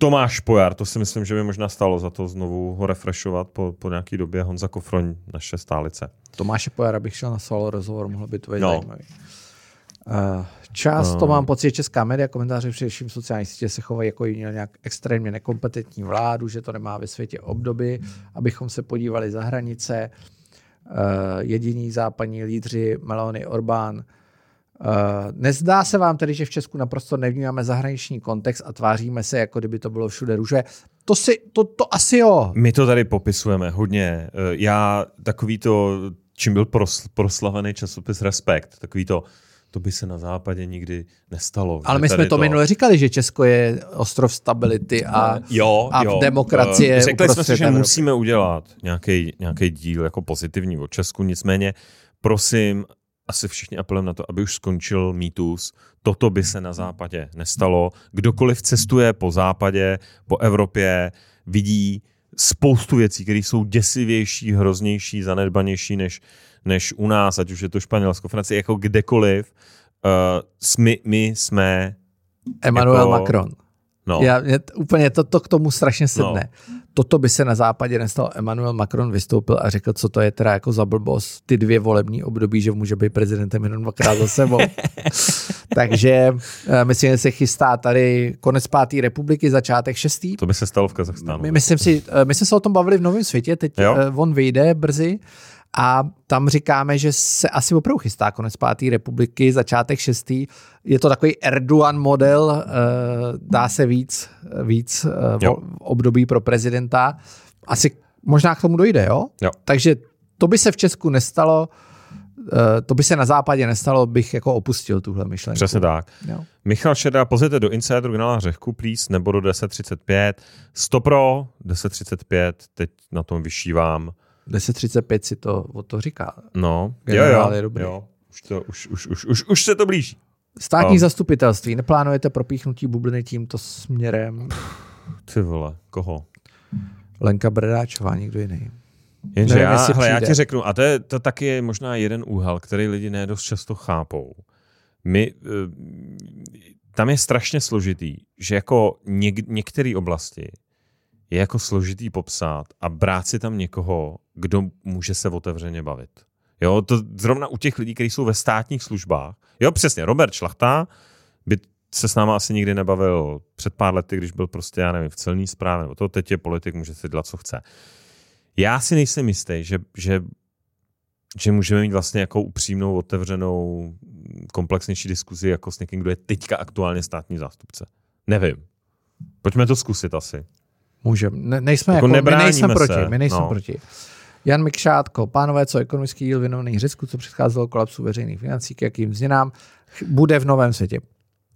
Tomáš Pojar, to si myslím, že by možná stalo za to znovu ho refreshovat po, po nějaký době. Honza Kofroň, naše stálice. Tomáše Pojara bych šel na solo rozhovor, mohlo by to být no. zajímavý. Uh, čas, to mám pocit, že česká média, komentáře především sociální sítě se chovají jako měl nějak extrémně nekompetentní vládu, že to nemá ve světě obdoby, abychom se podívali za hranice. Uh, jediní západní lídři, Meloni Orbán, nezdá se vám tedy, že v Česku naprosto nevnímáme zahraniční kontext a tváříme se, jako kdyby to bylo všude růže? To, si, to, to asi jo. My to tady popisujeme hodně. Uh, já takový to, čím byl pros, proslavený časopis Respekt, takový to, to by se na západě nikdy nestalo. Ale my jsme to, to minule říkali, že Česko je ostrov stability a, jo, a jo. demokracie. Řekli jsme si, že Evropy. musíme udělat nějaký díl jako pozitivní o Česku, nicméně prosím, asi všichni apelujeme na to, aby už skončil mýtus. Toto by se na západě nestalo. Kdokoliv cestuje po západě, po Evropě, vidí spoustu věcí, které jsou děsivější, hroznější, zanedbanější než, než u nás, ať už je to Španělsko, Francie, jako kdekoliv. Uh, my, my jsme Emmanuel jako, Macron. No. Já, mě, úplně to, to k tomu strašně sedne. No. Toto by se na západě nestalo. Emmanuel Macron vystoupil a řekl, co to je teda jako za blbost, ty dvě volební období, že může být prezidentem jenom dvakrát za sebou. *laughs* Takže uh, myslím, že se chystá tady konec páté republiky, začátek šestý. To by se stalo v Kazachstánu. My, myslím si, uh, my jsme se o tom bavili v Novém světě, teď uh, on vyjde brzy a tam říkáme, že se asi opravdu chystá konec páté republiky, začátek šestý. Je to takový Erdogan model, eh, dá se víc, víc eh, období pro prezidenta. Asi možná k tomu dojde, jo? jo? Takže to by se v Česku nestalo, eh, to by se na západě nestalo, bych jako opustil tuhle myšlenku. Přesně tak. Jo. Michal Šeda, pozvěte do Insideru kanála Řehku, please, nebo do 1035. Stopro, 1035, teď na tom vyšívám. 10.35 si to o to říká. No, Generál jo, jo, je dobrý. jo. Už, to, už, už, už, už, už se to blíží. Státní oh. zastupitelství. Neplánujete propíchnutí bubliny tímto směrem? Ty vole, koho? Lenka Bredáčová, někdo jiný. Jenže Nevím, já, hele, já ti řeknu, a to, je, to taky je možná jeden úhel, který lidi nedost často chápou. My, eh, tam je strašně složitý, že jako něk, některé oblasti je jako složitý popsat a brát si tam někoho, kdo může se otevřeně bavit. Jo, to zrovna u těch lidí, kteří jsou ve státních službách. Jo, přesně, Robert Šlachta by se s náma asi nikdy nebavil před pár lety, když byl prostě, já nevím, v celní správě, nebo to teď je politik, může si dělat, co chce. Já si nejsem jistý, že, že, že můžeme mít vlastně jako upřímnou, otevřenou, komplexnější diskuzi jako s někým, kdo je teďka aktuálně státní zástupce. Nevím. Pojďme to zkusit asi. Můžeme. Ne, nejsme jako, jako my nejsme se. proti. My nejsme no. proti. Jan Mikšátko, pánové, co ekonomický díl věnovaný Řecku, co předcházelo kolapsu veřejných financí, k jakým změnám, bude v novém světě.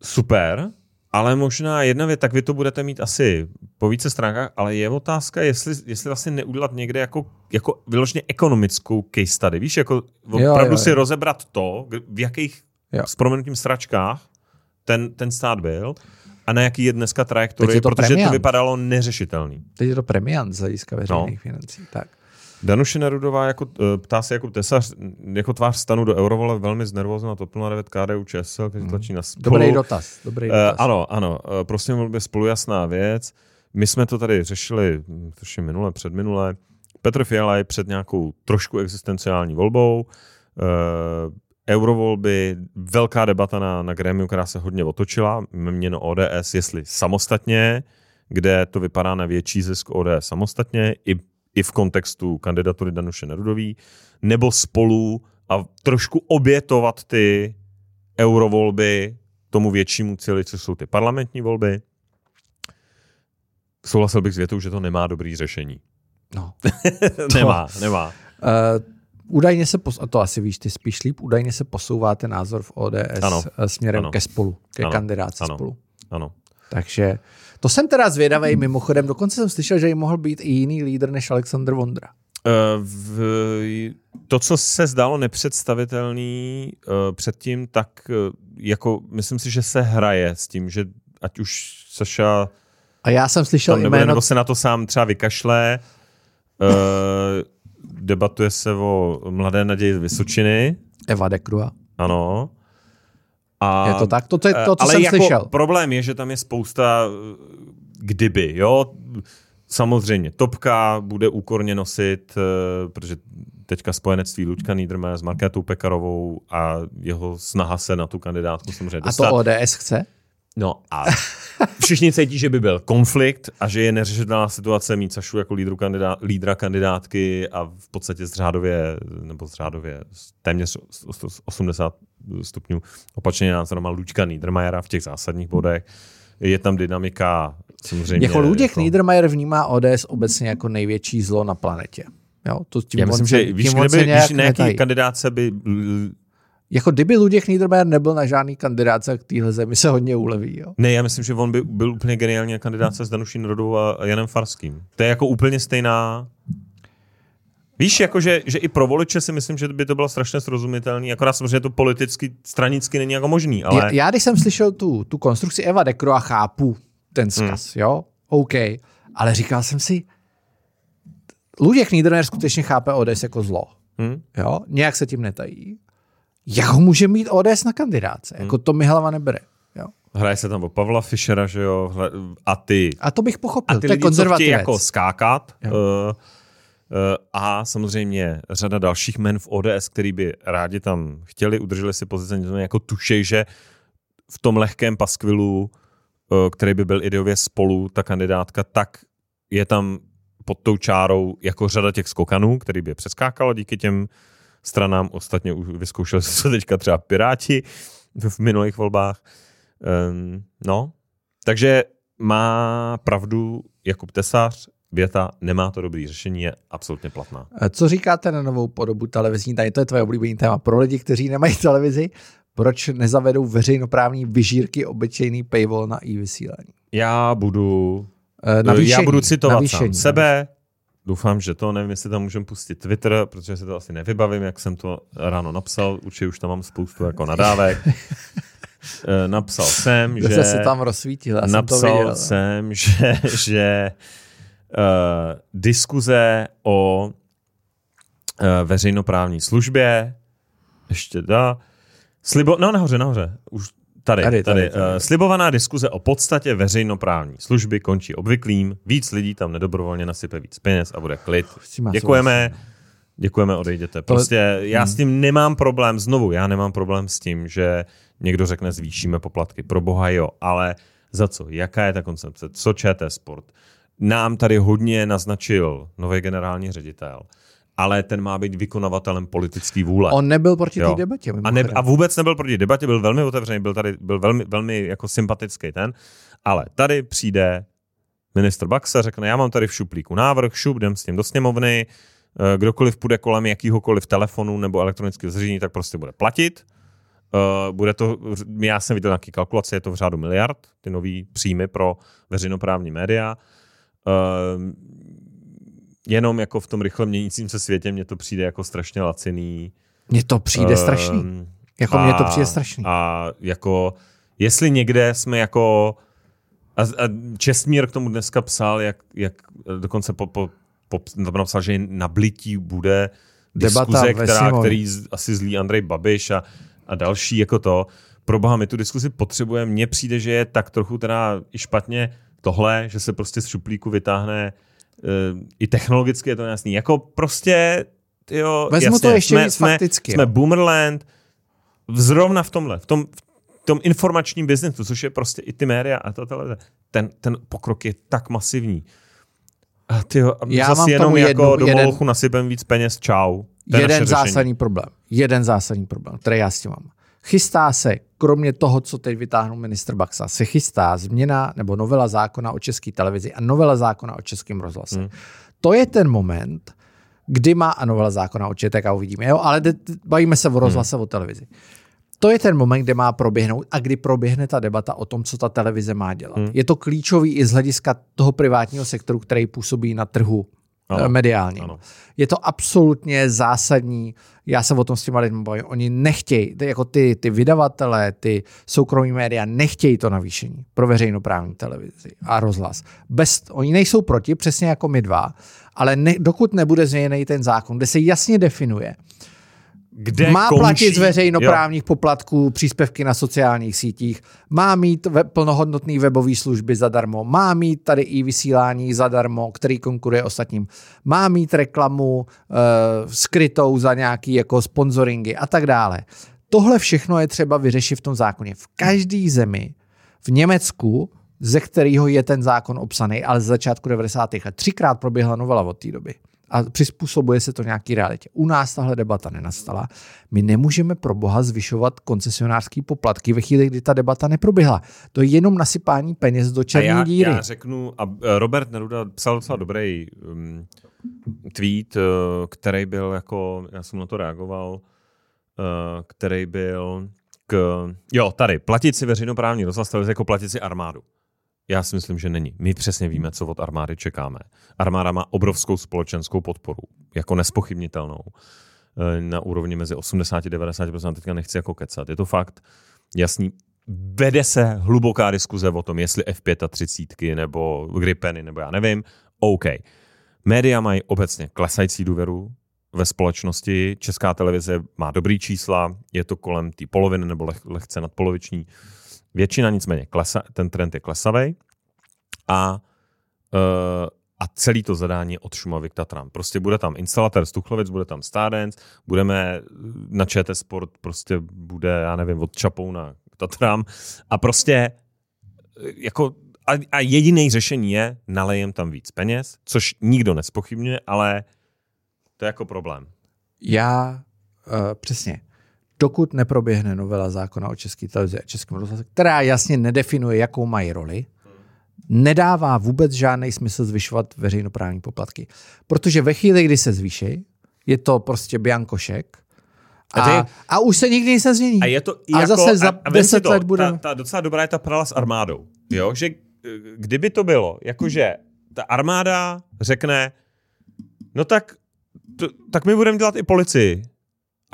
Super, ale možná jedna věc, tak vy to budete mít asi po více stránkách, ale je otázka, jestli, jestli vlastně neudělat někde jako, jako vyloženě ekonomickou case study. Víš, jako opravdu jo, jo, si jo. rozebrat to, v jakých jo. s proměnutím sračkách ten, ten stát byl a na jaký je dneska trajektorie, to protože premiant. to vypadalo neřešitelný. Teď je to premiant z hlediska veřejných no. financí. Tak. Danuše Nerudová jako, eh, ptá se jako tesař, jako tvář stanu do Eurovole velmi znervozná TOP 09 KDU ČSL, který tlačí na spolu. Dobrý dotaz. Dobrý dotaz. Uh, ano, ano. Uh, prosím, volbě spolu jasná věc. My jsme to tady řešili, hm, je minule, předminule. Petr Fiala je před nějakou trošku existenciální volbou. Uh, eurovolby, velká debata na, na grémiu, která se hodně otočila, měno ODS, jestli samostatně, kde to vypadá na větší zisk ODS samostatně, i, i v kontextu kandidatury Danuše Nerudový, nebo spolu a trošku obětovat ty eurovolby tomu většímu cíli, co jsou ty parlamentní volby. Souhlasil bych s větou, že to nemá dobrý řešení. No. *laughs* nemá, nemá. Uh, Údajně se, pos- a to asi víš ty spíš líp, údajně se posouváte názor v ODS ano. Eh, směrem ano. ke spolu, ke ano. kandidáci ano. spolu. Ano. Takže to jsem teda zvědavý mimochodem, dokonce jsem slyšel, že jí mohl být i jiný lídr než Aleksandr Vondra. Uh, v, to, co se zdálo nepředstavitelný uh, předtím, tak uh, jako myslím si, že se hraje s tím, že ať už Saša a já jsem slyšel nebude, jméno... nebo se na to sám třeba vykašle. Debatuje se o mladé naději z Vysočiny. Eva Dekrua. Ano. A, je to tak? To, to, je to co ale jsem jako slyšel. Problém je, že tam je spousta kdyby, jo. Samozřejmě, Topka bude úkorně nosit, eh, protože teďka spojenectví Luďka Niedermayer s Markétou Pekarovou a jeho snaha se na tu kandidátku samozřejmě dostat. A to ODS chce? No a všichni cítí, že by byl konflikt a že je neřešitelná situace mít Sašu jako lídru kandidát, lídra kandidátky a v podstatě zřádově, nebo zřádově téměř stupňů. Opačně názor má Lučka Niedermayera v těch zásadních bodech. Je tam dynamika samozřejmě. Jako Luděk jako... Niedermayer vnímá ODS obecně jako největší zlo na planetě. Jo, to tím Já myslím, že víš, kdyby, víš, na jaký kandidátce by jako kdyby Luděk Niedermayer nebyl na žádný kandidáce k téhle zemi, se hodně uleví. Jo? Ne, já myslím, že on by byl úplně geniální kandidáce s Danuší Rodou a Janem Farským. To je jako úplně stejná Víš, jako že, že i pro voliče si myslím, že by to bylo strašně srozumitelný, akorát samozřejmě to politicky, stranicky není jako možný, ale... Já, já když jsem slyšel tu, tu konstrukci Eva Dekro a chápu ten zkaz, hmm. jo, OK, ale říkal jsem si, Luděk Niedermayer skutečně chápe ODS jako zlo, hmm. jo, nějak se tím netají. Jak ho může mít ODS na kandidáce? Hmm. Jako to mi hlava nebere. Jo. Hraje se tam o Pavla Fischera, že jo, a ty... A to bych pochopil, a ty to lidi, co chtějí jako skákat, jo. uh, a samozřejmě řada dalších men v ODS, který by rádi tam chtěli, udrželi si pozice, jako tušej, že v tom lehkém paskvilu, eh, který by byl ideově spolu, ta kandidátka, tak je tam pod tou čárou jako řada těch skokanů, který by je přeskákalo díky těm stranám. Ostatně už vyzkoušeli se *laughs* teďka třeba Piráti v minulých volbách. Um, no, takže má pravdu Jakub Tesař, věta nemá to dobrý řešení je absolutně platná. Co říkáte na novou podobu televizní? Tady to je tvoje oblíbený téma. Pro lidi, kteří nemají televizi, proč nezavedou veřejnoprávní vyžírky obyčejný paywall na e-vysílání? Já budu, eh, navýšení, já budu citovat navýšení, sám sebe. Doufám, že to, nevím, jestli tam můžeme pustit Twitter, protože se to asi nevybavím, jak jsem to ráno napsal. Určitě už tam mám spoustu jako nadávek. *laughs* Eh, napsal jsem, že... se tam rozsvítil, já napsal jsem to viděl. jsem, *laughs* že, že uh, diskuze o uh, veřejnoprávní službě. Ještě dá. Slibo, no nahoře, nahoře. Už tady, tady, tady, tady. Uh, slibovaná diskuze o podstatě veřejnoprávní služby končí obvyklým. Víc lidí tam nedobrovolně nasype víc peněz a bude klid. Děkujeme. Děkujeme, odejděte. Prostě já s hmm. tím nemám problém, znovu, já nemám problém s tím, že někdo řekne zvýšíme poplatky. Pro boha jo, ale za co? Jaká je ta koncepce? Co ČT Sport? nám tady hodně naznačil nový generální ředitel, ale ten má být vykonavatelem politické vůle. On nebyl proti té debatě. A, ne, a vůbec nebyl proti debatě, byl velmi otevřený, byl tady byl velmi, velmi jako sympatický ten, ale tady přijde ministr Baxa, řekne, já mám tady v šuplíku návrh, šup, jdem s tím do sněmovny, eh, kdokoliv půjde kolem jakýhokoliv telefonu nebo elektronického zařízení, tak prostě bude platit. Uh, bude to, já jsem viděl nějaký kalkulace, je to v řádu miliard, ty nový příjmy pro veřejnoprávní média. Jenom jako v tom rychle měnícím se světě mně to přijde jako strašně laciný. Mně to přijde uh, strašný. Jako mně to přijde strašný. A jako, jestli někde jsme jako, a, a Čestmír k tomu dneska psal, jak, jak dokonce po, po, po, napsal, že na blití bude Debata diskuze, která, který asi zlý Andrej Babiš a, a další jako to. Pro boha, my tu diskuzi potřebujeme. Mně přijde, že je tak trochu teda i špatně tohle, že se prostě z šuplíku vytáhne uh, i technologicky je to jasný. Jako prostě, jo, Vezmu jasně, to ještě jsme, víc fakticky. Jsme, jsme Boomerland, zrovna v tomhle, v tom, v tom informačním biznesu, což je prostě i ty média a ta televize, ten, ten pokrok je tak masivní. A tyjo, a Já zase jenom jako do jeden, nasypem víc peněz, čau. jeden zásadní problém. Jeden zásadní problém, který já s tím mám. Chystá se, kromě toho, co teď vytáhnul ministr Baxa, se chystá změna nebo novela zákona o české televizi a novela zákona o českém rozhlase. Hmm. To je ten moment, kdy má a novela zákona o ČTK uvidíme, jo? ale bavíme se o rozhlase, hmm. o televizi. To je ten moment, kde má proběhnout a kdy proběhne ta debata o tom, co ta televize má dělat. Hmm. Je to klíčový i z hlediska toho privátního sektoru, který působí na trhu ano. mediálně. Ano. Je to absolutně zásadní. Já se o tom s těma lidmi bavím. Oni nechtějí, jako ty, ty vydavatelé, ty soukromí média, nechtějí to navýšení pro veřejnoprávní televizi a rozhlas. Bez, oni nejsou proti, přesně jako my dva, ale ne, dokud nebude změněný ten zákon, kde se jasně definuje, kde má končí, platit z veřejnoprávních jo. poplatků příspěvky na sociálních sítích, má mít we, plnohodnotný webový služby zadarmo, má mít tady i vysílání zadarmo, který konkuruje ostatním, má mít reklamu uh, skrytou za nějaký jako sponsoringy a tak dále. Tohle všechno je třeba vyřešit v tom zákoně. V každé zemi, v Německu, ze kterého je ten zákon obsaný, ale z začátku 90. let třikrát proběhla novela od té doby. A přizpůsobuje se to nějaký realitě. U nás tahle debata nenastala. My nemůžeme pro boha zvyšovat koncesionářský poplatky ve chvíli, kdy ta debata neproběhla. To je jenom nasypání peněz do černé já, díry. Já řeknu, a Robert Neruda psal docela dobrý um, tweet, uh, který byl jako, já jsem na to reagoval, uh, který byl k, jo, tady, platit si veřejnoprávní rozhlas televize jako platit si armádu. Já si myslím, že není. My přesně víme, co od armády čekáme. Armáda má obrovskou společenskou podporu, jako nespochybnitelnou, eh, na úrovni mezi 80 a 90%, teďka nechci jako kecat. Je to fakt jasný. Vede se hluboká diskuze o tom, jestli F35 nebo Gripeny, nebo já nevím. OK. Média mají obecně klesající důvěru ve společnosti. Česká televize má dobrý čísla, je to kolem té poloviny nebo leh, lehce nadpoloviční. Většina nicméně, klesa, ten trend je klesavý a, uh, a celý to zadání od Šumavy k Tatram. Prostě bude tam instalatér Stuchlovic, bude tam Stardance, budeme na ČT Sport, prostě bude, já nevím, od Čapouna k Tatram a prostě jako a, a jediný řešení je, nalejem tam víc peněz, což nikdo nespochybňuje, ale to je jako problém. Já, uh, přesně, dokud neproběhne novela zákona o české televizi a českém rozhlase, která jasně nedefinuje, jakou mají roli, nedává vůbec žádný smysl zvyšovat veřejnoprávní poplatky. Protože ve chvíli, kdy se zvýší, je to prostě biankošek, a, a, a už se nikdy nic nezmění. A je to a jako, zase za a, deset to, let bude... Ta, ta, docela dobrá je ta prala s armádou. Jo? Že kdyby to bylo, jakože ta armáda řekne, no tak, to, tak my budeme dělat i policii.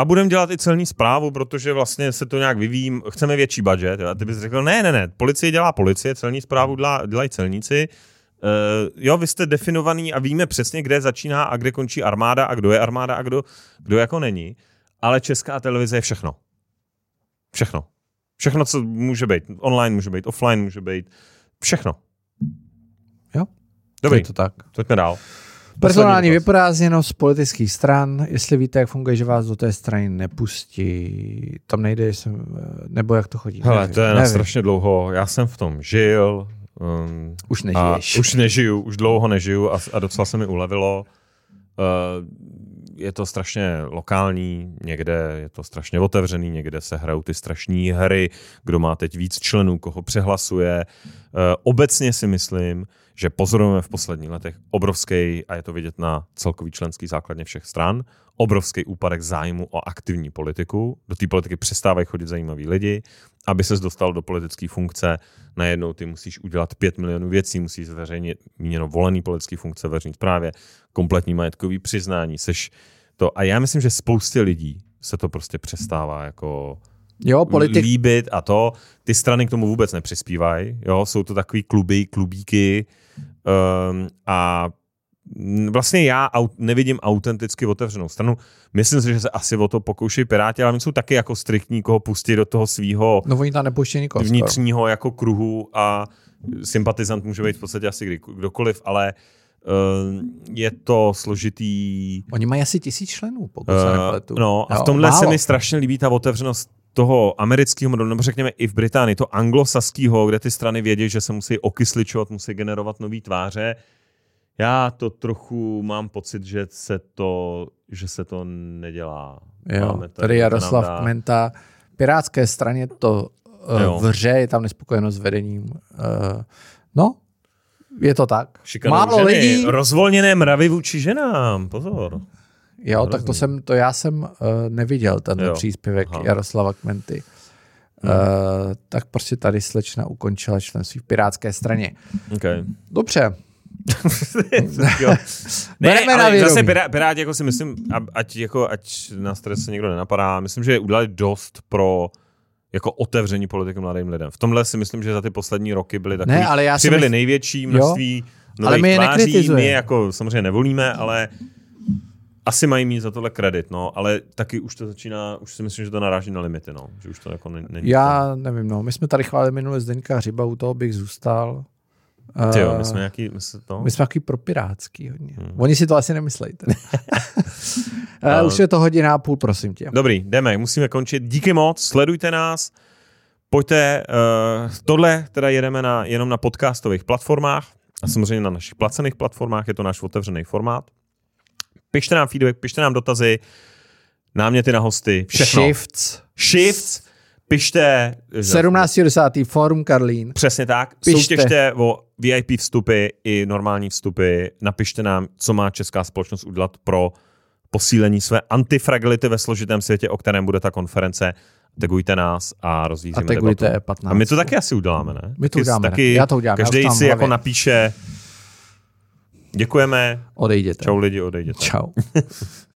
A budeme dělat i celní zprávu, protože vlastně se to nějak vyvíjí, chceme větší budget. A ty bys řekl, ne, ne, ne, policie dělá policie, celní zprávu dělá, dělají celníci. Uh, jo, vy jste definovaný a víme přesně, kde začíná a kde končí armáda a kdo je armáda a kdo, kdo jako není. Ale česká televize je všechno. Všechno. Všechno, co může být. Online může být, offline může být. Všechno. Jo. Dobrý. Je to tak. Pojďme dál. Personální vyprázdněnost z politických stran, jestli víte, jak funguje, že vás do té strany nepustí, tam nejde, jsem, nebo jak to chodí. Hele, nevím, to je na strašně dlouho, já jsem v tom žil. Um, už nežiješ. A už nežiju, už dlouho nežiju a, a docela se mi ulevilo. Uh, je to strašně lokální, někde je to strašně otevřený, někde se hrajou ty strašní hry, kdo má teď víc členů, koho přehlasuje. Uh, obecně si myslím, že pozorujeme v posledních letech obrovský, a je to vidět na celkový členský základně všech stran, obrovský úpadek zájmu o aktivní politiku. Do té politiky přestávají chodit zajímaví lidi. Aby ses dostal do politické funkce, najednou ty musíš udělat pět milionů věcí, musíš zveřejnit míněno volený politický funkce veřejné správě, kompletní majetkový přiznání, seš to. A já myslím, že spoustě lidí se to prostě přestává jako jo, politik... líbit a to. Ty strany k tomu vůbec nepřispívají. Jo, jsou to takový kluby, klubíky, Um, a vlastně já nevidím autenticky otevřenou stranu. Myslím si, že se asi o to pokouší Piráti, ale my jsou taky jako striktní, koho pustit do toho svého no, oni tam nikoho, vnitřního jako kruhu a sympatizant může být v podstatě asi kdy, kdokoliv, ale uh, je to složitý. Oni mají asi tisíc členů, pokud uh, se nepletu. No a v tomhle jo, se mi strašně líbí ta otevřenost toho amerického modelu, nebo řekněme i v Británii, to anglosaského, kde ty strany vědí, že se musí okysličovat, musí generovat nové tváře. Já to trochu mám pocit, že se to, že se to nedělá. Jo, Máme tady, tady Jaroslav dá... Kmenta. Pirátské straně to uh, vře, je tam nespokojenost s vedením. Uh, no, je to tak. Šikanou Málo ženy, lidí. Rozvolněné mravy vůči ženám, pozor. Jo, tak to jsem, to já jsem uh, neviděl, ten jo. příspěvek Aha. Jaroslava Kmenty. Hmm. Uh, tak prostě tady slečna ukončila členství v Pirátské straně. Okay. Dobře. *laughs* ne, ale zase Piráti, jako si myslím, ať, jako, ať nás tady se někdo nenapadá, myslím, že udělali dost pro jako otevření politiky mladým lidem. V tomhle si myslím, že za ty poslední roky byly takový, ne, ale já přivedli mysl... největší množství jo, ale my je tváří, my je jako samozřejmě nevolíme, ale asi mají mít za tohle kredit, no, ale taky už to začíná, už si myslím, že to naráží na limity, no, že už to jako není. Já tam. nevím, no, my jsme tady chválili minule Zdeňka Hřiba, u toho bych zůstal. Ty jo, my jsme nějaký, my, jsme, no. my jsme nějaký propirátský hodně. Hmm. Oni si to asi nemyslejí. uh, *laughs* už je to hodina a půl, prosím tě. Dobrý, jdeme, musíme končit. Díky moc, sledujte nás, pojďte, uh, tohle teda jedeme na, jenom na podcastových platformách a samozřejmě na našich placených platformách, je to náš otevřený formát Pište nám feedback, pište nám dotazy, náměty na hosty, všechno. Shifts. Shifts, pište. 17.10. Forum Karlín. Přesně tak. Pište. Soutěžte o VIP vstupy i normální vstupy. Napište nám, co má česká společnost udělat pro posílení své antifragility ve složitém světě, o kterém bude ta konference. Tagujte nás a rozvíříme A tagujte debatu. 15. A my to taky asi uděláme, ne? My to taky, uděláme, Taky já to udělám, Každý si jako napíše Děkujeme. Odejděte. Čau lidi, odejděte. Čau. *laughs*